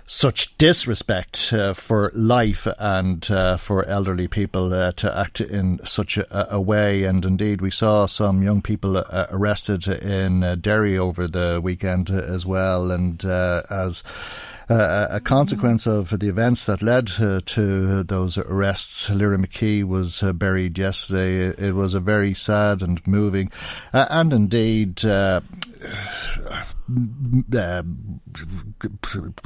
such disrespect uh, for life and uh, for elderly people uh, to act in such a, a, way. And indeed, we saw some young people uh, arrested in uh, Derry over the weekend as well. And uh, as uh, a consequence of the events that led uh, to those arrests. Lyra McKee was uh, buried yesterday. It was a very sad and moving, and indeed uh,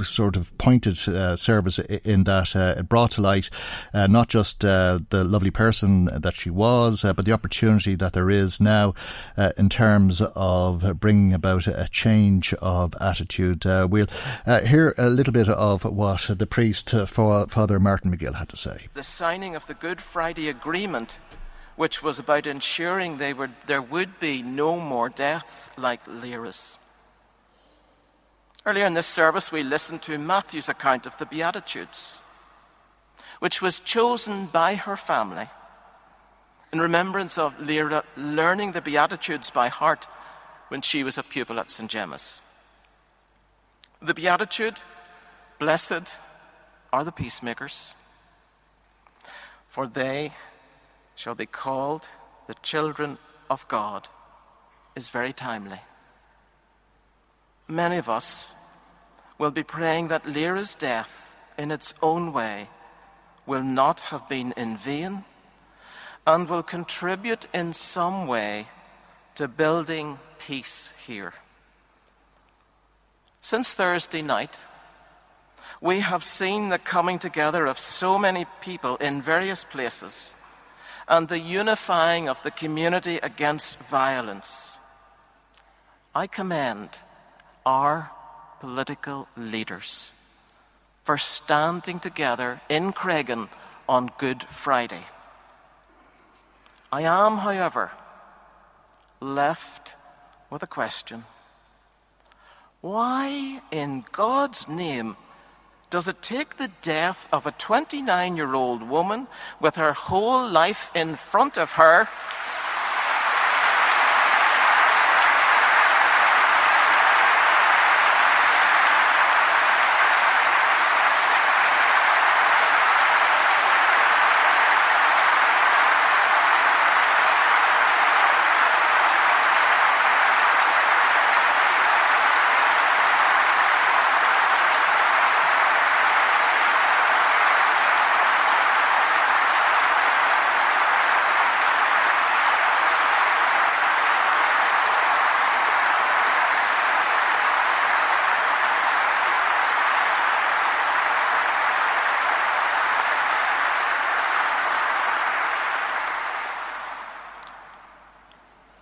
sort of pointed uh, service in that uh, it brought to light uh, not just uh, the lovely person that she was, but the opportunity that there is now in terms of bringing about a change of attitude. we'll hear a little bit of what the priest, Father Martin McGill, had to say. The signing of the Good Friday Agreement which was about ensuring would, there would be no more deaths like Lyra's. Earlier in this service, we listened to Matthew's account of the Beatitudes, which was chosen by her family in remembrance of Lyra learning the Beatitudes by heart when she was a pupil at St. Gemma's. The Beatitude, blessed are the peacemakers, for they shall be called the children of God, is very timely. Many of us will be praying that Lyra's death, in its own way, will not have been in vain and will contribute in some way to building peace here. Since Thursday night, we have seen the coming together of so many people in various places and the unifying of the community against violence. I commend our political leaders for standing together in Creggan on Good Friday. I am, however, left with a question. Why, in God's name, does it take the death of a 29 year old woman with her whole life in front of her?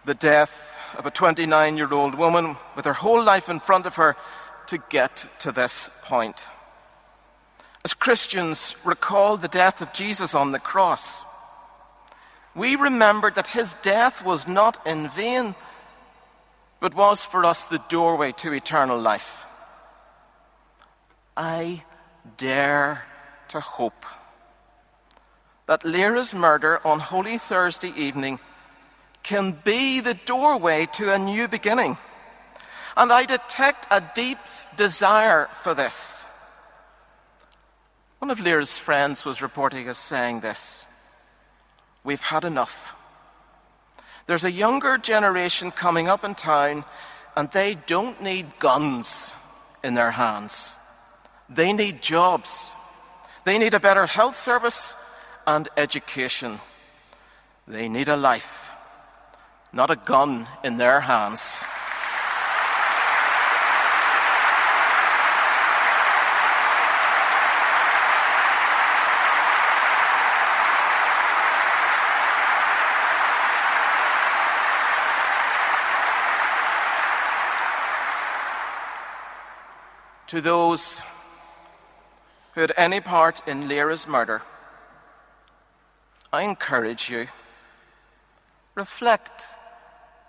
The death of a 29 year old woman with her whole life in front of her to get to this point. As Christians recall the death of Jesus on the cross, we remember that his death was not in vain, but was for us the doorway to eternal life. I dare to hope that Lyra's murder on Holy Thursday evening can be the doorway to a new beginning. And I detect a deep desire for this. One of Lyra's friends was reporting as saying this We've had enough. There's a younger generation coming up in town, and they don't need guns in their hands. They need jobs. They need a better health service and education. They need a life not a gun in their hands. to those who had any part in Lyra's murder, I encourage you reflect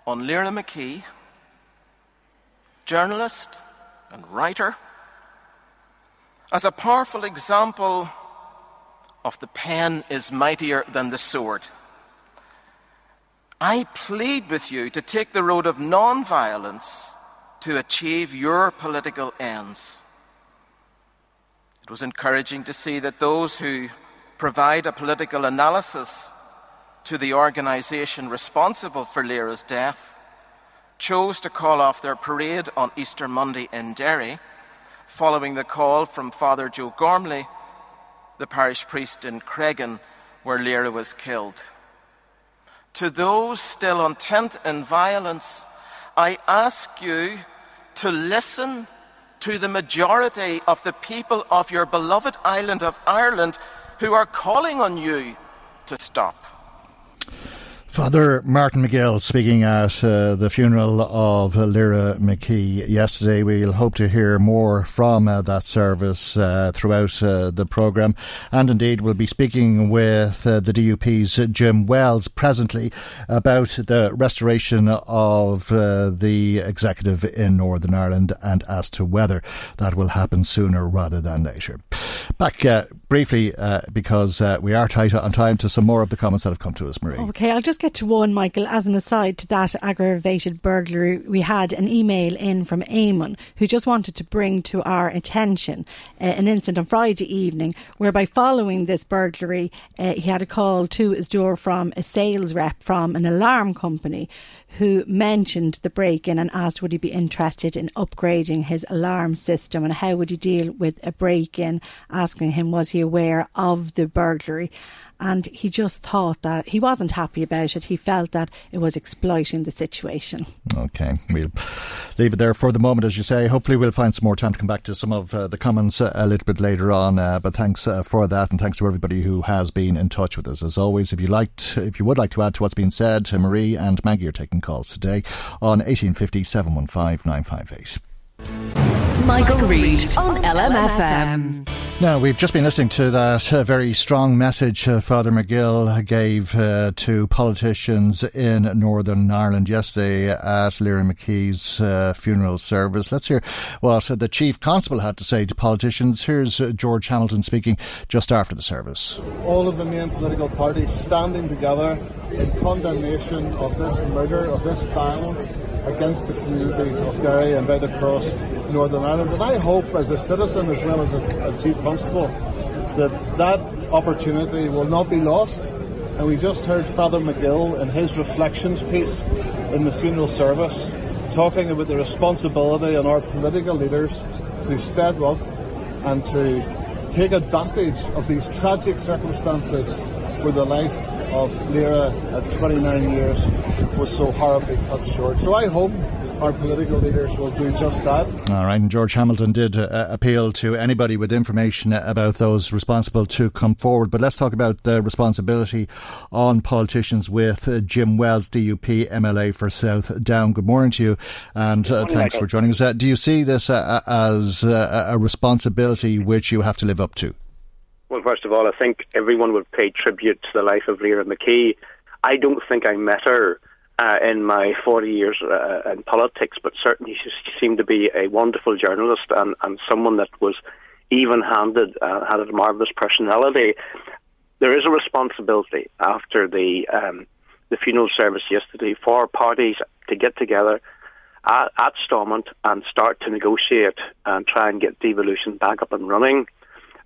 on Lyra McKee, journalist, and writer, as a powerful example of the pen is mightier than the sword. I plead with you to take the road of non-violence to achieve your political ends. It was encouraging to see that those who provide a political analysis to the organisation responsible for Lyra's death chose to call off their parade on Easter Monday in Derry, following the call from Father Joe Gormley, the parish priest in Creggan, where Lyra was killed. To those still intent in violence, I ask you to listen to the majority of the people of your beloved island of Ireland who are calling on you to stop. Father Martin McGill speaking at uh, the funeral of uh, Lyra McKee yesterday. We'll hope to hear more from uh, that service uh, throughout uh, the programme. And indeed, we'll be speaking with uh, the DUP's Jim Wells presently about the restoration of the executive in Northern Ireland and as to whether that will happen sooner rather than later. Back briefly, because we are tight on time, to some more of the comments that have come to us, Marie. Okay, I'll just get to one, Michael. As an aside to that aggravated burglary, we had an email in from Eamon who just wanted to bring to our attention uh, an incident on Friday evening whereby following this burglary, uh, he had a call to his door from a sales rep from an alarm company who mentioned the break in and asked would he be interested in upgrading his alarm system and how would he deal with a break in, asking him was he aware of the burglary and he just thought that he wasn't happy about it. He felt that it was exploiting the situation. Okay, we'll leave it there for the moment, as you say. Hopefully, we'll find some more time to come back to some of uh, the comments uh, a little bit later on. Uh, but thanks uh, for that, and thanks to everybody who has been in touch with us. As always, if you liked, if you would like to add to what's been said, Marie and Maggie are taking calls today on 1850 715 958. Michael, Reade on LMFM. Now, we've just been listening to that uh, very strong message uh, Father McGill gave uh, to politicians in Northern Ireland yesterday at Lyra McKee's uh, funeral service. Let's hear what the Chief Constable had to say to politicians. Here's uh, George Hamilton speaking just after the service. All of the main political parties standing together in condemnation of this murder, of this violence against the communities of Derry and right across Northern Ireland. And I hope, as a citizen as well as a, a Chief Constable, that that opportunity will not be lost. And we just heard Father McGill in his reflections piece in the funeral service talking about the responsibility on our political leaders to step up and to take advantage of these tragic circumstances where the life of Lyra at 29 years was so horribly cut short. So I hope our political leaders will do just that. All right, and George Hamilton did uh, appeal to anybody with information about those responsible to come forward. But let's talk about the responsibility on politicians with uh, Jim Wells, DUP MLA for South Down. Good morning to you, and uh, thanks for joining us. Uh, do you see this uh, as uh, a responsibility which you have to live up to? Well, first of all, I think everyone would pay tribute to the life of Lyra McKee. I don't think I met her uh, in my 40 years uh, in politics, but certainly she seemed to be a wonderful journalist and, and someone that was even handed, uh, had a marvellous personality. There is a responsibility after the, um, the funeral service yesterday for parties to get together at, at Stormont and start to negotiate and try and get devolution back up and running.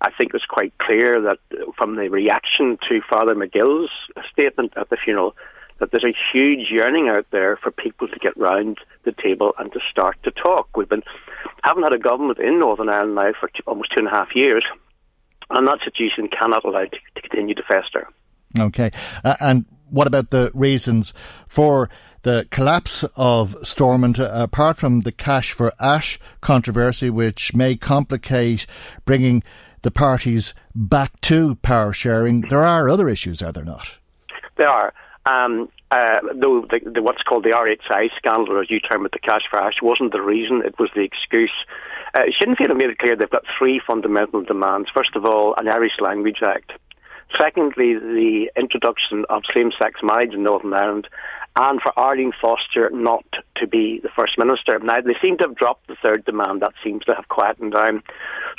I think it was quite clear that from the reaction to Father McGill's statement at the funeral that there's a huge yearning out there for people to get round the table and to start to talk. We've been haven't had a government in Northern Ireland now for two, almost two and a half years, and that situation cannot allow to, to continue to fester. Okay, uh, and what about the reasons for? the collapse of Stormont, uh, apart from the cash for ash controversy, which may complicate bringing the parties back to power sharing, there are other issues, are there not? There are. Um, uh, though the, the, what's called the RHI scandal, or as you term it, the cash for ash, wasn't the reason, it was the excuse. Uh, Sinn Féin have made it clear they've got three fundamental demands. First of all, an Irish Language Act. Secondly, the introduction of same-sex marriage in Northern Ireland and for Arlene Foster not to be the First Minister. Now, they seem to have dropped the third demand. That seems to have quietened down.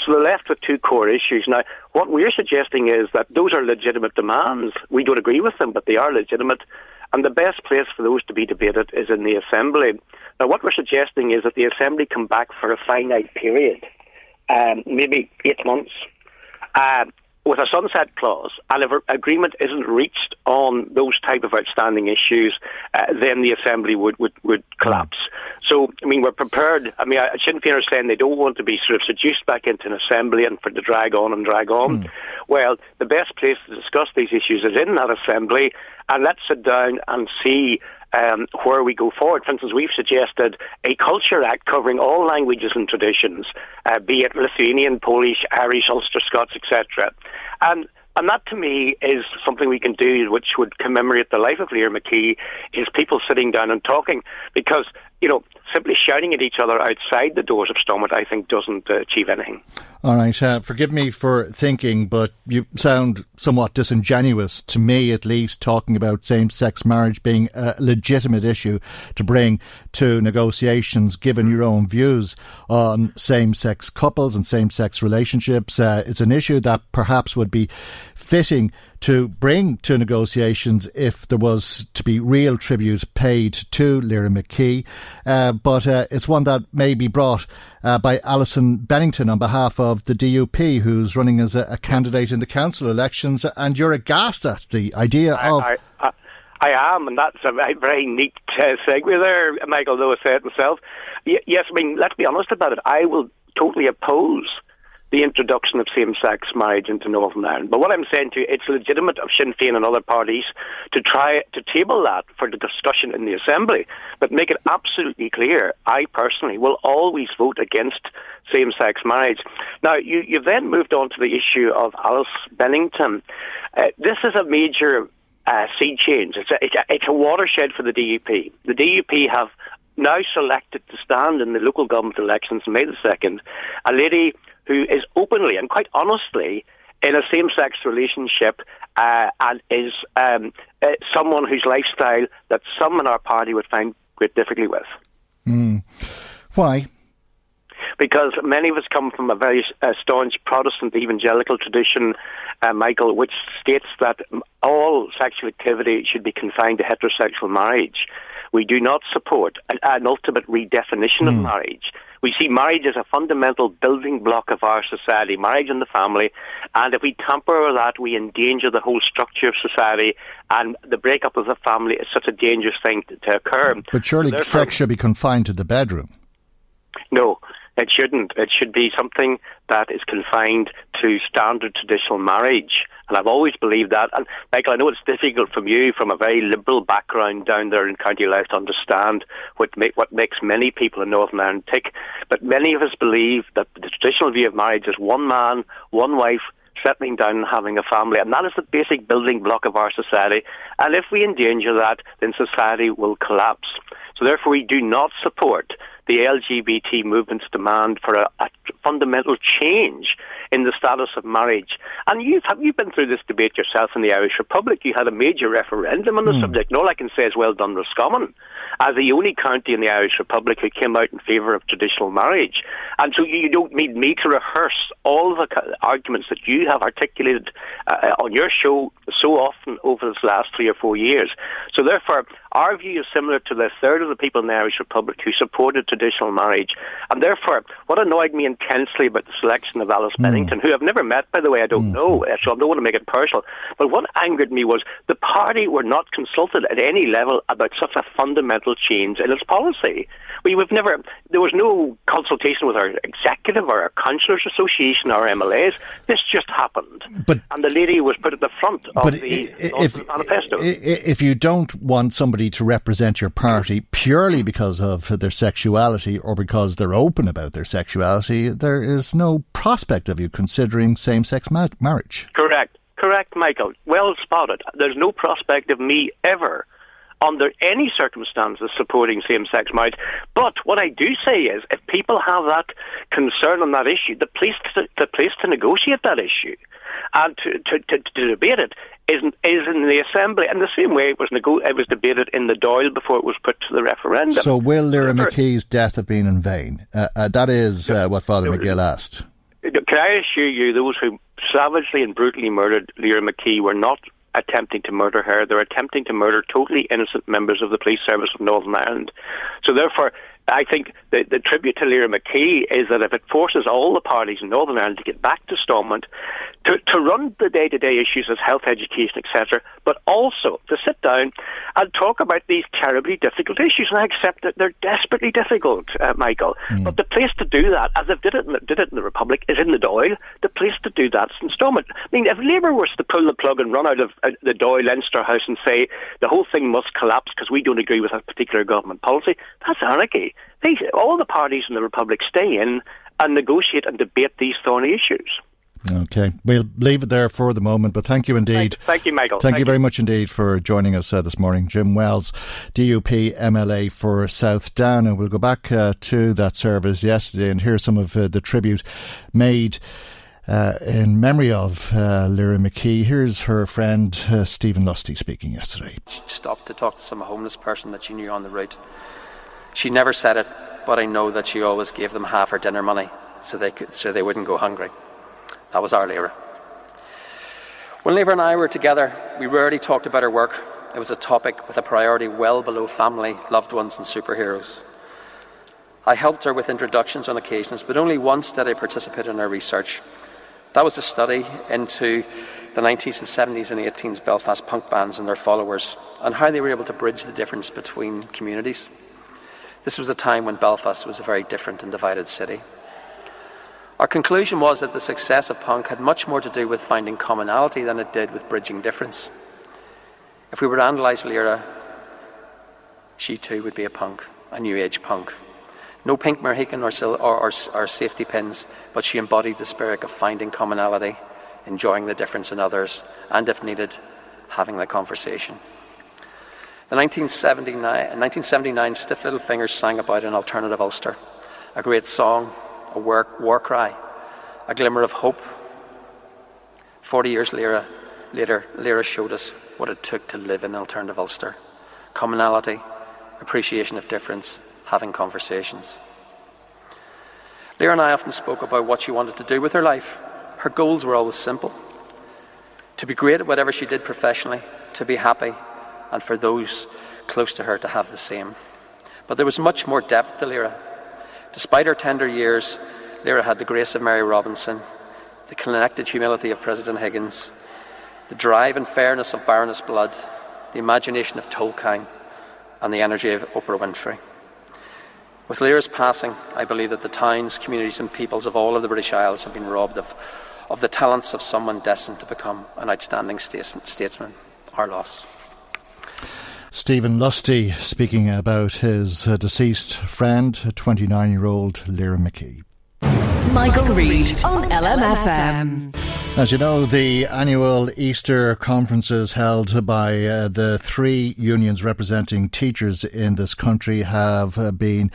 So they're left with two core issues. Now, what we're suggesting is that those are legitimate demands. We don't agree with them, but they are legitimate. And the best place for those to be debated is in the Assembly. Now, what we're suggesting is that the Assembly come back for a finite period, um, maybe eight months, uh, with a sunset clause, and if agreement isn't reached on those type of outstanding issues, uh, then the assembly would, would, would collapse. So, I mean, we're prepared. I mean, I, Sinn Féin are saying they don't want to be sort of seduced back into an assembly and for to drag on and drag on. Mm. Well, the best place to discuss these issues is in that assembly, and let's sit down and see um, where we go forward. For instance, we've suggested a Culture Act covering all languages and traditions, uh, be it Lithuanian, Polish, Irish, Ulster Scots, etc. And and that to me is something we can do which would commemorate the life of Lyra McKee is people sitting down and talking because, you know, simply shouting at each other outside the doors of Stormont I think doesn't uh, achieve anything. All right, uh, forgive me for thinking, but you sound somewhat disingenuous to me, at least, talking about same sex marriage being a legitimate issue to bring to negotiations, given your own views on same sex couples and same sex relationships. Uh, it's an issue that perhaps would be fitting to bring to negotiations if there was to be real tribute paid to Lyra McKee. Uh, but uh, it's one that may be brought uh, by Alison Bennington on behalf of the DUP, who's running as a, a, candidate in the council elections. And you're aghast at the idea I, of. I, I, I am, and that's a very, neat uh, segue there, Michael, though I said it myself. Y- yes, I mean, let's be honest about it. I will totally oppose the introduction of same-sex marriage into Northern Ireland. But what I'm saying to you, it's legitimate of Sinn Féin and other parties to try to table that for the discussion in the Assembly, but make it absolutely clear, I personally will always vote against same-sex marriage. Now, you, you've then moved on to the issue of Alice Bennington. Uh, this is a major uh, sea change. It's a, it's, a, it's a watershed for the DUP. The DUP have now selected to stand in the local government elections May the 2nd, a lady who is openly and quite honestly in a same-sex relationship uh, and is um, uh, someone whose lifestyle that some in our party would find great difficulty with. Mm. Why? Because many of us come from a very uh, staunch Protestant evangelical tradition, uh, Michael, which states that all sexual activity should be confined to heterosexual marriage. We do not support an, an ultimate redefinition mm. of hmm. marriage. We see marriage as a fundamental building block of our society, marriage and the family. And if we tamper with that, we endanger the whole structure of society. And the breakup of the family is such a dangerous thing to, to occur. But surely so sex should be confined to the bedroom. No, it shouldn't. It should be something that is confined to standard traditional marriage. And I've always believed that. And Michael, I know it's difficult from you, from a very liberal background down there in County Louth, to understand what, make, what makes many people in Northern Ireland tick. But many of us believe that the traditional view of marriage is one man, one wife, settling down and having a family. And that is the basic building block of our society. And if we endanger that, then society will collapse. So therefore, we do not support the LGBT movement's demand for a, a fundamental change in the status of marriage. And you've, you've been through this debate yourself in the Irish Republic. You had a major referendum on the mm. subject, and all I can say is well done, Roscommon, as the only county in the Irish Republic who came out in favour of traditional marriage. And so you don't need me to rehearse all the arguments that you have articulated uh, on your show so often over the last three or four years. So therefore, our view is similar to the third of the people in the Irish Republic who supported traditional marriage. And therefore, what annoyed me intensely about the selection of Alice mm. Bennington, who I've never met, by the way, I don't mm. know, uh, so I don't want to make it personal, but what angered me was the party were not consulted at any level about such a fundamental change in its policy. We, have never, there was no consultation with our executive or our councillors association or MLAs. This just happened. But, and the lady was put at the front of the if, manifesto. If you don't want somebody to represent your party purely because of their sexuality or because they're open about their sexuality, there is no prospect of you considering same sex ma- marriage. Correct. Correct, Michael. Well spotted. There's no prospect of me ever under any circumstances supporting same-sex marriage. But what I do say is, if people have that concern on that issue, the place to, the place to negotiate that issue and to, to, to, to debate it is, is in the Assembly, and the same way it was, nego- it was debated in the Dáil before it was put to the referendum. So, will Lyra McKee's death have been in vain? Uh, uh, that is uh, what Father McGill asked. Can I assure you, those who savagely and brutally murdered Lyra McKee were not attempting to murder her. They're attempting to murder totally innocent members of the police service of Northern Ireland. So therefore, I think the, the tribute to Lyra McKee is that if it forces all the parties in Northern Ireland to get back to Stormont, to, to run the day to day issues as health, education, etc., but also to sit down and talk about these terribly difficult issues. And I accept that they're desperately difficult, uh, Michael. Mm. But the place to do that, as they did it, in the, did it in the Republic, is in the Dáil. The place to do that is in Stormont. I mean, if Labour was to pull the plug and run out of uh, the Dáil Leinster House and say the whole thing must collapse because we don't agree with a particular government policy, that's anarchy. They, all the parties in the Republic stay in and negotiate and debate these thorny issues. Okay, we'll leave it there for the moment, but thank you indeed. Thank, thank you, Michael. Thank, thank you very much indeed for joining us uh, this morning. Jim Wells, DUP MLA for South Down. And we'll go back uh, to that service yesterday and hear some of uh, the tribute made. Uh, in memory of uh, Lyra McKee, here's her friend uh, Stephen Lusty speaking yesterday. She stopped to talk to some homeless person that she knew on the route she never said it, but I know that she always gave them half her dinner money so they, could, so they wouldn't go hungry. That was our Lyra. When Lyra and I were together, we rarely talked about her work. It was a topic with a priority well below family, loved ones, and superheroes. I helped her with introductions on occasions, but only once did I participate in her research. That was a study into the 90s and 70s and 18s Belfast punk bands and their followers, and how they were able to bridge the difference between communities. This was a time when Belfast was a very different and divided city. Our conclusion was that the success of punk had much more to do with finding commonality than it did with bridging difference. If we were to analyse Lyra, she too would be a punk, a new age punk. No pink Mohican or, or, or, or safety pins, but she embodied the spirit of finding commonality, enjoying the difference in others, and if needed, having the conversation. The 1979, 1979 Stiff Little Fingers sang about an alternative Ulster, a great song, a war, war cry, a glimmer of hope. Forty years later, later, Lyra showed us what it took to live in alternative Ulster commonality, appreciation of difference, having conversations. Lyra and I often spoke about what she wanted to do with her life. Her goals were always simple to be great at whatever she did professionally, to be happy, and for those close to her to have the same. But there was much more depth to Lyra. Despite her tender years, Lyra had the grace of Mary Robinson, the connected humility of President Higgins, the drive and fairness of Baroness Blood, the imagination of Tolkien, and the energy of Oprah Winfrey. With Lyra's passing, I believe that the towns, communities, and peoples of all of the British Isles have been robbed of, of the talents of someone destined to become an outstanding statesman. Our loss. Stephen Lusty speaking about his uh, deceased friend, 29 year old Lyra McKee. Michael, Michael Reade on LMFM. As you know, the annual Easter conferences held by uh, the three unions representing teachers in this country have uh, been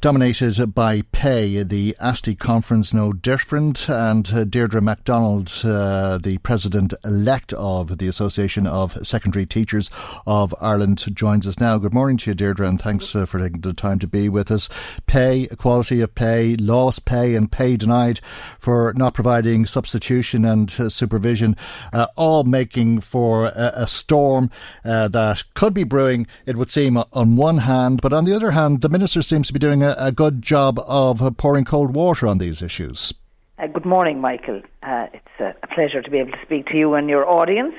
dominated by pay. The ASTI conference no different, and uh, Deirdre MacDonald, uh, the president elect of the Association of Secondary Teachers of Ireland, joins us now. Good morning to you, Deirdre, and thanks uh, for taking the time to be with us. Pay, equality of pay, lost pay, and pay denied for not providing substitution and uh, supervision, uh, all making for a, a storm uh, that could be brewing, it would seem, on one hand. But on the other hand, the Minister seems to be doing a, a good job of pouring cold water on these issues. Uh, good morning, Michael. Uh, it's a, pleasure to be able to speak to you and your audience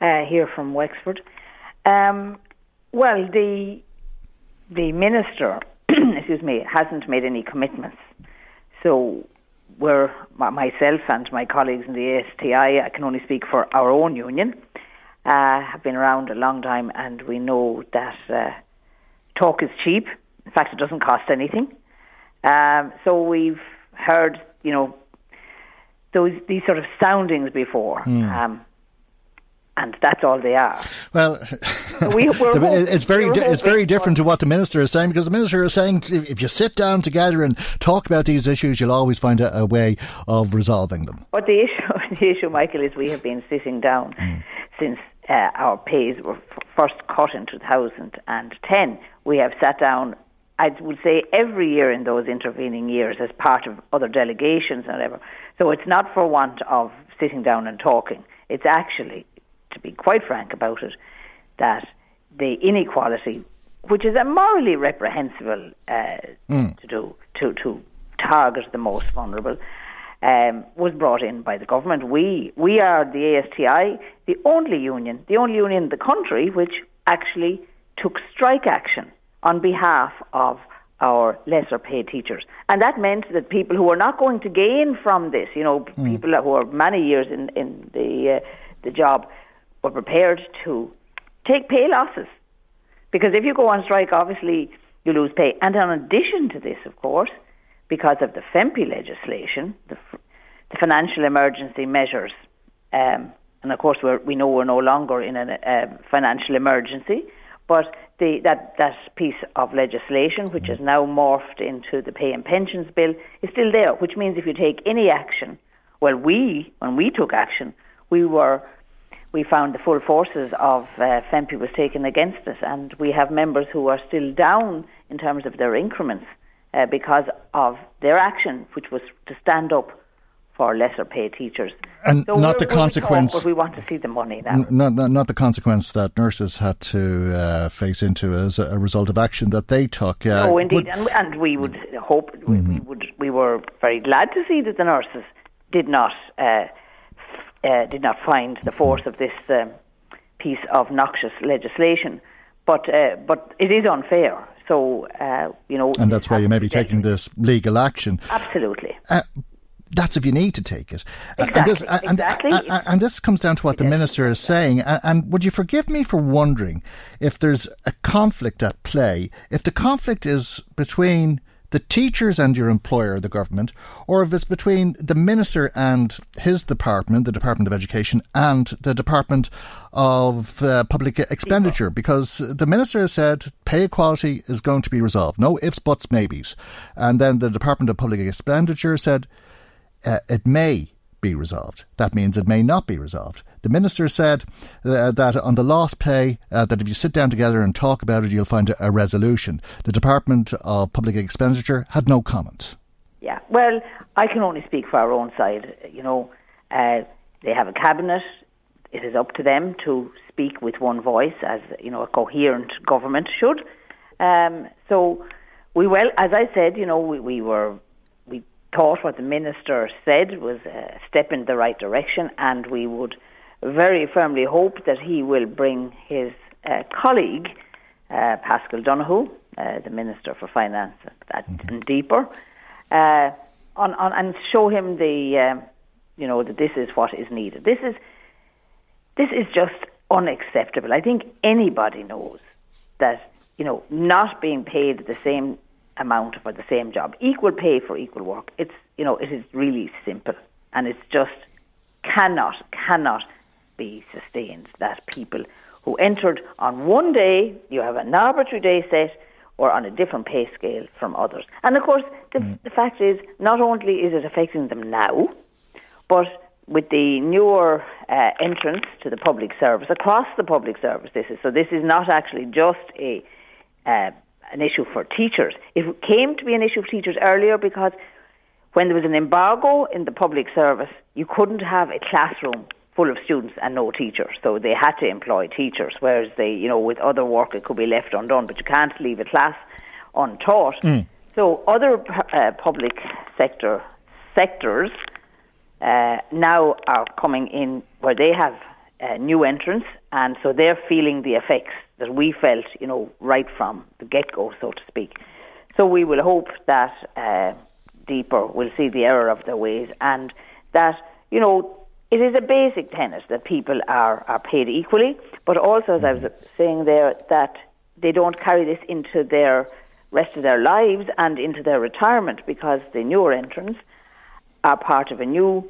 uh, here from Wexford. Um, well, the the minister, excuse me, hasn't made any commitments. So we're myself and my colleagues in the ASTI. I can only speak for our own union. Uh, have been around a long time, and we know that uh, talk is cheap. In fact, it doesn't cost anything. Um, so we've heard, you know, those these sort of soundings before. Mm. Um, and that's all they are. Well, we, it's very it's very different to what the minister is saying because the minister is saying if you sit down together and talk about these issues, you'll always find a, a way of resolving them. But the issue, the issue, Michael, is we have been sitting down mm. since uh, our pays were f- first cut in 2010. We have sat down I would say every year in those intervening years as part of other delegations and whatever. So it's not for want of sitting down and talking. It's actually, to be quite frank about it, that the inequality, which is a morally reprehensible uh, mm. to do, to, to target the most vulnerable, um, was brought in by the government. We we are the ASTI, the only union, the only union in the country which actually took strike action on behalf of our lesser paid teachers. And that meant that people who were not going to gain from this, you know, mm. people who are many years in, in the, uh, the job, were prepared to take pay losses. Because if you go on strike, obviously you lose pay. And in addition to this, of course, because of the FEMPI legislation, the, the financial emergency measures, um, and of course we know we're no longer in a uh, financial emergency, but the, that, that piece of legislation, which is now morphed into the pay and pensions bill, is still there, which means if you take any action, well, we, when we took action, we were we found the full forces of uh, FEMPI was taken against us, and we have members who are still down in terms of their increments uh, because of their action, which was to stand up for lesser paid teachers. And so not the consequence. Talk, but we want to see the money now. N- not, not, not, the consequence that nurses had to uh, face into as a, result of action that they took. Uh, no, indeed, would, and, and, we would hope mm-hmm. we, would we were very glad to see that the nurses did not uh, uh did not find the force of this um, piece of noxious legislation. But uh, but it is unfair. So uh, you know, and that's why you may be taking this legal action. Absolutely that's if you need to take it. Exactly. And this, and, exactly. And, and, this comes down to what the minister is saying. And, would you forgive me for wondering if there's a conflict at play? If the conflict is between the teachers and your employer, the government, or if it's between the minister and his department, the Department of Education, and the Department of uh, Public Expenditure, because the minister has said pay equality is going to be resolved. No ifs, buts, maybes. And then the Department of Public Expenditure said uh, it may be resolved. That means it may not be resolved. The minister said uh, that on the lost pay, uh, that if you sit down together and talk about it, you'll find a, a, resolution. The Department of Public Expenditure had no comment. Yeah, well, I can only speak for our own side. You know, uh, they have a cabinet. It is up to them to speak with one voice, as you know, a coherent government should. Um, so we well, as I said, you know, we, we were thought what the minister said was a step in the right direction, and we would very firmly hope that he will bring his uh, colleague, uh, Paschal Donohoe, uh, the Minister for Finance, that mm-hmm. DPER, uh, on, on, and show him the, um, you know, that this is what is needed. This is, this is just unacceptable. I think anybody knows that, you know, not being paid the same amount for the same job. Equal pay for equal work. It's you know it is really simple, and it's just cannot cannot be sustained that people who entered on one day you have an arbitrary day set or on a different pay scale from others. And of course, the, mm. the fact is, not only is it affecting them now, but with the newer uh, entrance to the public service across the public service, this is so. This is not actually just a uh, an issue for teachers. It came to be an issue for teachers earlier because when there was an embargo in the public service, you couldn't have a classroom full of students and no teachers. So they had to employ teachers, whereas they, you know, with other work it could be left undone, but you can't leave a class untaught. Mm. So other uh, public sector sectors uh, now are coming in where they have uh, new entrants, and so they're feeling the effects that we felt, you know, right from the get go, so to speak. So we will hope that uh, DPER will see the error of their ways and that, you know, it is a basic tenet that people are, are paid equally, but also, as I was saying there, that they don't carry this into their rest of their lives and into their retirement because the newer entrants are part of a new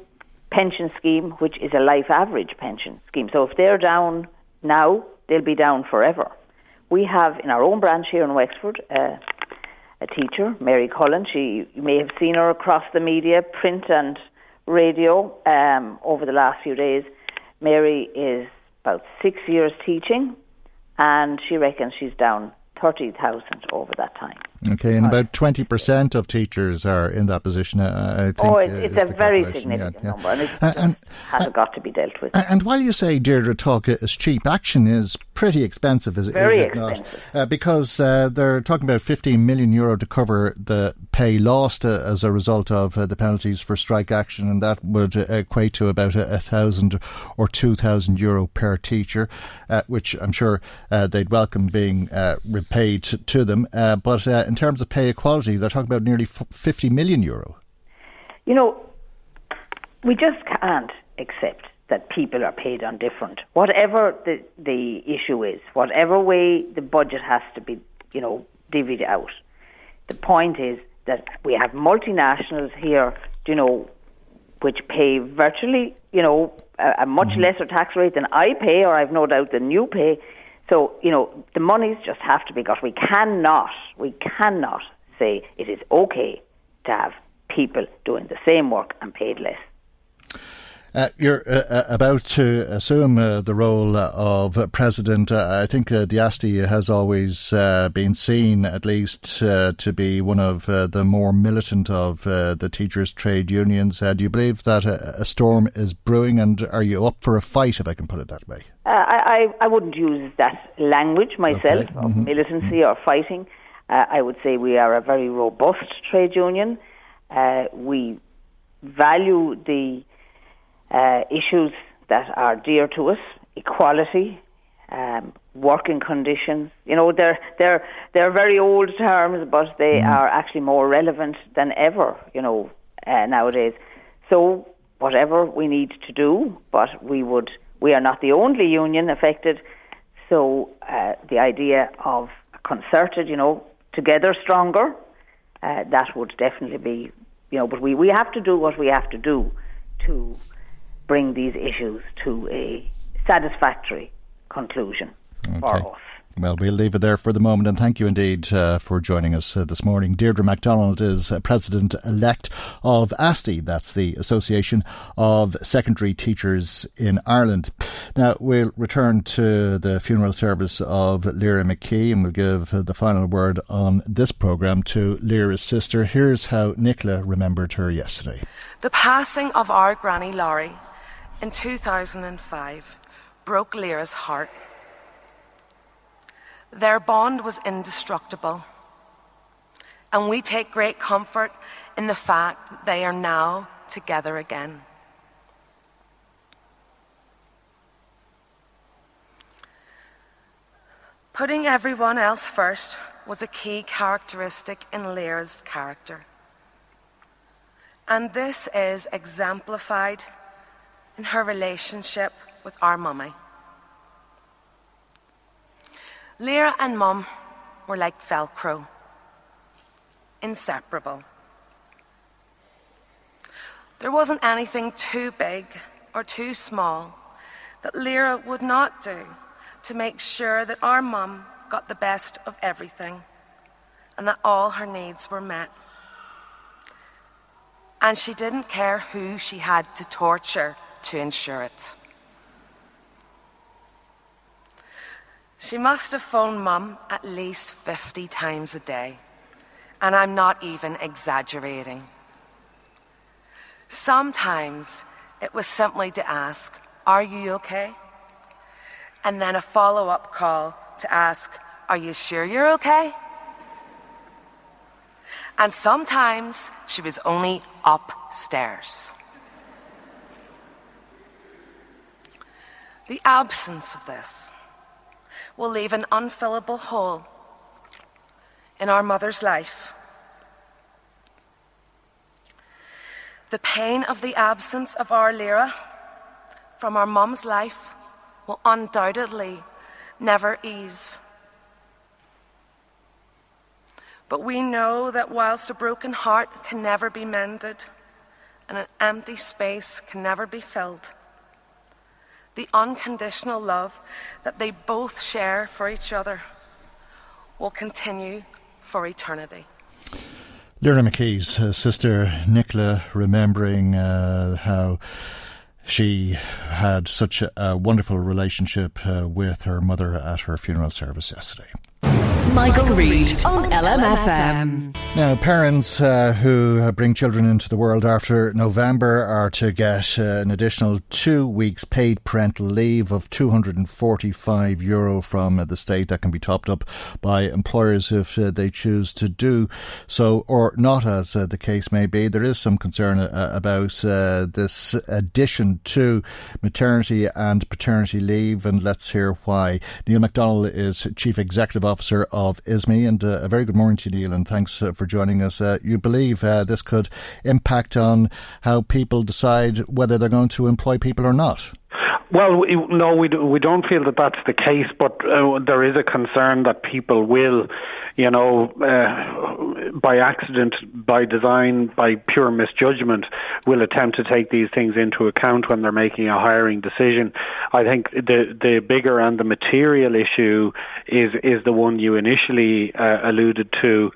pension scheme, which is a life average pension scheme. So if they're down now they'll be down forever. We have in our own branch here in Wexford uh, a teacher, Mary Cullen. She you may have seen her across the media, print and radio um, over the last few days. Mary is about six years teaching, and she reckons she's down 30,000 over that time. Okay, and about 20% of teachers are in that position, uh, I think. Oh, it's, uh, it's a very significant yeah, yeah. number, and it uh, and, has uh, got to be dealt with. And while you say, Deirdre, talk is cheap, action is pretty expensive, is, very is it expensive. not? Uh, because uh, they're talking about 15 million euro to cover the pay lost as a result of the penalties for strike action, and that would equate to about a, a thousand or two thousand euro per teacher, which I'm sure they'd welcome being repaid to, to them. but in terms of pay equality, they're talking about nearly 50 million euro. You know, we just can't accept that people are paid on different. Whatever the the issue is, whatever way the budget has to be, you know, divvied out. The point is that we have multinationals here, you know, which pay virtually, you know, a, a much mm-hmm. lesser tax rate than I pay, or I've no doubt than you pay. So, you know, the monies just have to be got. We cannot, we cannot say it is okay to have people doing the same work and paid less. Uh, you're uh, uh about to assume uh, the role of president. Uh, I think uh, the ASTI has always been seen, at least, to be one of the more militant of the teachers' trade unions. do you believe that a, a, storm is brewing, and are you up for a fight, if I can put it that way? I, I, I, wouldn't use that language myself okay. mm-hmm. militancy mm-hmm. or fighting. I would say we are a very robust trade union. we value the uh, issues that are dear to us, equality, um, working conditions. You know, they're they're they're very old terms, but they mm. are actually more relevant than ever. You know, uh, nowadays. So whatever we need to do, but we would we are not the only union affected. So uh, the idea of concerted, you know, together stronger, uh, that would definitely be, you know, but we, we have to do what we have to do to bring these issues to a satisfactory conclusion okay. for us. Well, we'll leave it there for the moment, and thank you indeed uh, for joining us uh, this morning. Deirdre MacDonald is uh, President elect of ASTI, that's the Association of Secondary Teachers in Ireland. Now, we'll return to the funeral service of Lyra McKee, and we'll give the final word on this programme to Lyra's sister. Here's how Nicola remembered her yesterday. The passing of our Granny Laurie in 2005 broke Lyra's heart. Their bond was indestructible, and we take great comfort in the fact that they are now together again. Putting everyone else first was a key characteristic in Lyra's character. And this is exemplified in her relationship with our mummy. Lyra and mum were like Velcro, inseparable. There wasn't anything too big or too small that Lyra would not do to make sure that our mum got the best of everything and that all her needs were met. And she didn't care who she had to torture to ensure it. She must have phoned mum at least 50 times a day, and I'm not even exaggerating. Sometimes it was simply to ask, Are you okay? And then a follow up call to ask, Are you sure you're okay? And sometimes she was only upstairs. The absence of this will leave an unfillable hole in our mother's life. The pain of the absence of our Lyra from our mum's life will undoubtedly never ease. But we know that whilst a broken heart can never be mended and an empty space can never be filled, the unconditional love that they both share for each other will continue for eternity. Lyra McKee's uh, sister Nicola remembering uh, how she had such a, a wonderful relationship uh, with her mother at her funeral service yesterday. Michael, Reade on LMFM. Now, parents uh, who bring children into the world after November are to get uh, an additional two weeks paid parental leave of 245 euro from the state that can be topped up by employers if uh, they choose to do so or not, as uh, the case may be. There is some concern uh, about uh, this addition to maternity and paternity leave, and let's hear why. Neil McDonnell is Chief Executive Officer of ISME. And uh, a very good morning to you, Neil, and thanks uh, for joining us. Uh, you believe uh, this could impact on how people decide whether they're going to employ people or not? Well, no, we we don't feel that that's the case, but uh, there is a concern that people will, you know, uh, by accident, by design, by pure misjudgment, will attempt to take these things into account when they're making a hiring decision. I think the the bigger and the material issue is is the one you initially uh, alluded to.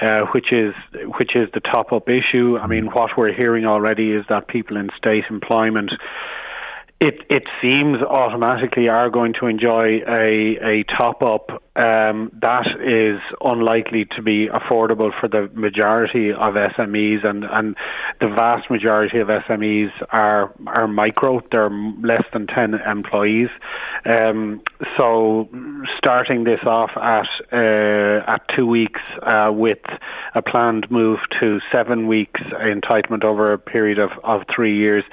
Uh, which is which is the top up issue. I mean, what we're hearing already is that people in state employment it it seems automatically are going to enjoy a a top up um, that is unlikely to be affordable for the majority of SMEs, and, and the vast majority of SMEs are are micro. They're less than ten employees. Um, so, starting this off at uh, at two weeks uh, with a planned move to seven weeks entitlement over a period of, of three years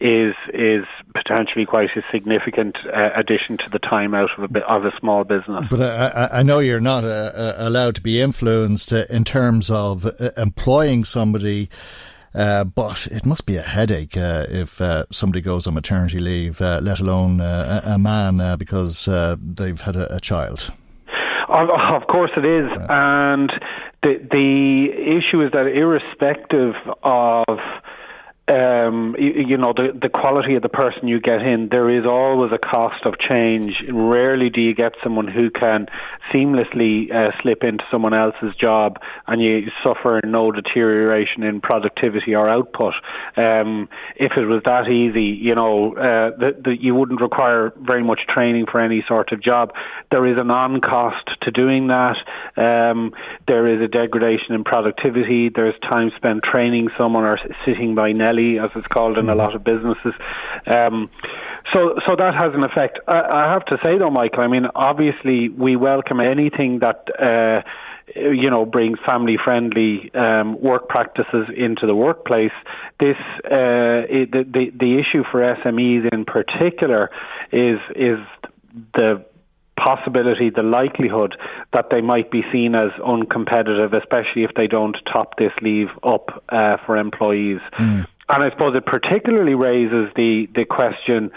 is is potentially quite a significant uh, addition to the time out of a of a small business. But uh, I, I know you're not uh, uh, allowed to be influenced uh, in terms of uh, employing somebody. Uh, but it must be a headache uh, if uh, somebody goes on maternity leave, let alone a, a, man because they've had a, a child. Of, of, course, it is, and the the issue is that irrespective of um, you, you, know the the quality of the person you get in. There is always a cost of change. Rarely do you get someone who can seamlessly uh, slip into someone else's job, and you suffer no deterioration in productivity or output. Um, if it was that easy, you know, uh, that you wouldn't require very much training for any sort of job. There is an on cost to doing that. Um, there is a degradation in productivity. There's time spent training someone or sitting by Nelly as it's called in a lot of businesses. Um, so, so that has an effect. I, I have to say, though, Michael. I mean, obviously, we welcome anything that. Uh, you know, brings family-friendly um, work practices into the workplace. This uh, it, the, the the issue for SMEs in particular is is the possibility, the likelihood that they might be seen as uncompetitive, especially if they don't top this leave up uh, for employees. Mm. And I suppose it particularly raises the, the question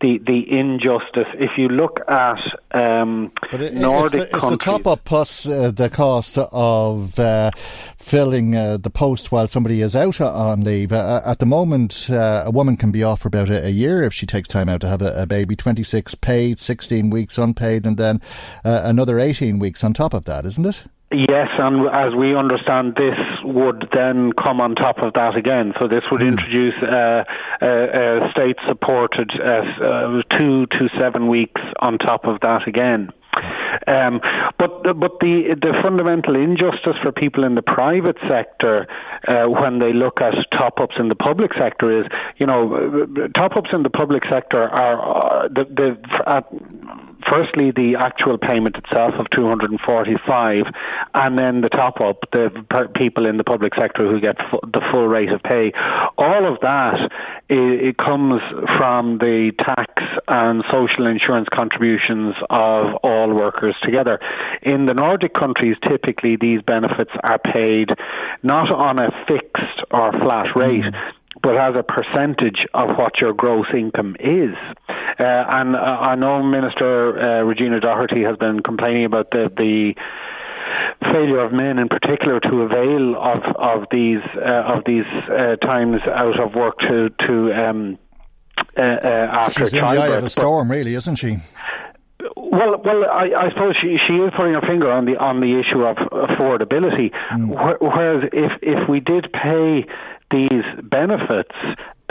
the the injustice. If you look at um, it, Nordic it's the, it's the top up plus uh, the cost of uh, filling uh, the post while somebody is out on leave. Uh, at the moment, uh, a woman can be off for about a, a, year if she takes time out to have a, a baby. Twenty six paid, sixteen weeks unpaid, and then uh, another eighteen weeks on top of that, isn't it? Yes, and as we understand, this would then come on top of that again. So this would mm. introduce uh, a, a state-supported uh, uh, two to seven weeks on top of that again. Um, but but the the fundamental injustice for people in the private sector uh, when they look at top ups in the public sector is you know top ups in the public sector are uh, the, the at, firstly the actual payment itself of 245 and then the top up the people in the public sector who get the full rate of pay. All of that it, comes from the tax and social insurance contributions of all workers together. In the nordic countries typically these benefits are paid not on a fixed or flat rate mm but as a percentage of what your gross income is. Uh, and uh, I know Minister uh, Regina Doherty has been complaining about the, the failure of men in particular to avail of of these uh, of these uh, times out of work to to um, uh, uh, after She's in the eye of a storm, really, isn't she? Well, well, I, I suppose she she is putting her finger on the on the issue of affordability. Mm. Whereas if if we did pay these benefits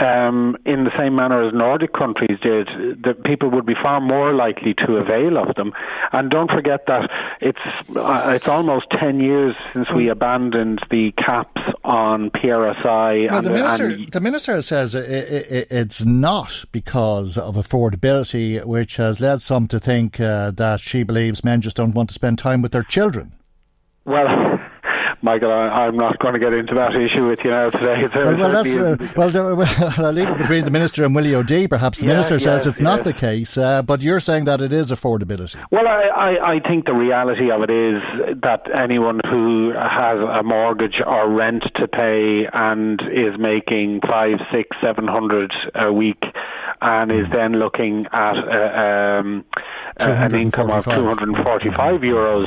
um, in the same manner as Nordic countries did, that people would be far more likely to avail of them. And don't forget that it's uh, it's almost ten years since we abandoned the caps on PRSI. Well, and, the minister, and the minister says it, it, it's not because of affordability, which has led some to think uh, that she believes men just don't want to spend time with their children. well. Michael, I, I'm not going to get into that issue with you now today. Well, well, that's, uh, well, there- well, I'll leave it between the minister and Willie O'Dea. Perhaps the Yeah, minister says yes, it's not the case, uh, but you're saying that it is affordability. Well, I, I, I think the reality of it is that anyone who has a mortgage or rent to pay and is making five, six, seven hundred a week and is then looking at uh, um, uh, an income of 245 euros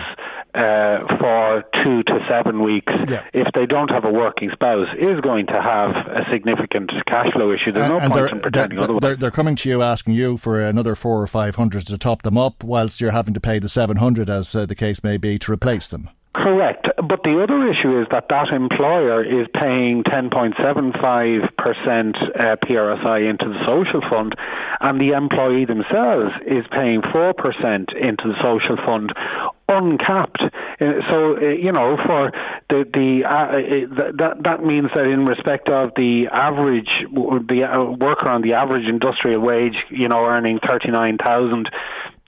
uh, for two to seven weeks, if they don't have a working spouse, is going to have a significant cash flow issue. There's no and point they're, in pretending they're, otherwise. they're, they're coming to you asking you for another four or five hundred to top them up, whilst you're having to pay the seven hundred, as uh, the case may be, to replace them. Correct. But the other issue is that that employer is paying 10.75% uh, PRSI into the social fund, and the employee themselves is paying 4% into the social fund uncapped. Uh, so, uh, you know, for the, the uh, uh, that, that means that in respect of the average, the worker on the average industrial wage, you know, earning 39,000,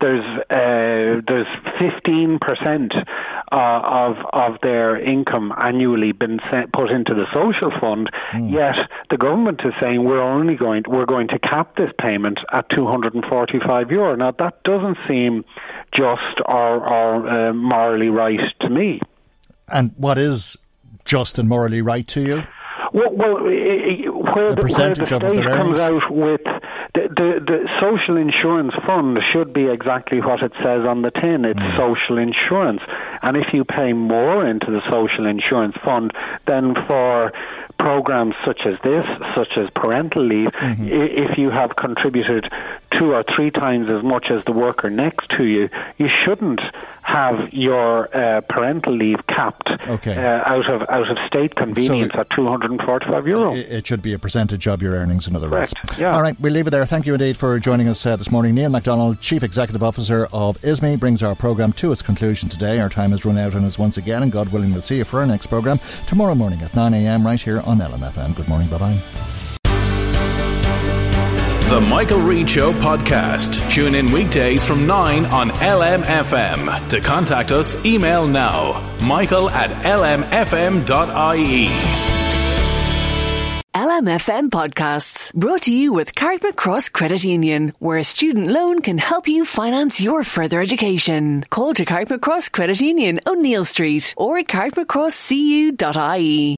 there's uh, there's 15 percent uh, of of their income annually been sent, put into the social fund. Yet the government is saying we're only going we're going to cap this payment at 245 euro. Now that doesn't seem just or, or uh, morally right to me. And what is just and morally right to you? Well, well where The the, where the state comes out with the, the the social insurance fund should be exactly what it says on the tin. It's Mm. social insurance, and if you pay more into the social insurance fund than for programs such as this, such as parental leave, Mm-hmm. if you have contributed two or three times as much as the worker next to you, you shouldn't have your uh, parental leave capped Okay. uh, out of out of state convenience at 245 euro. It, should be a percentage of your earnings, in other words. Yeah. All right, we'll leave it there. Thank you indeed for joining us uh, this morning. Neil McDonnell, Chief Executive Officer of ISME, brings our programme to its conclusion today. Our time has run out on us once again, and God willing, we'll see you for our next programme tomorrow morning at 9am right here on LMFM. Good morning, bye bye. The Michael Reade Show podcast. Tune in weekdays from 9 on LMFM. To contact us, email now michael at lmfm.ie. LMFM podcasts brought to you with Carrickmacross Cross Credit Union, where a student loan can help you finance your further education. Call to Carrickmacross Cross Credit Union, O'Neill Street, or at carrickmacrosscu.ie.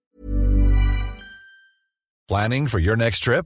Planning for your next trip?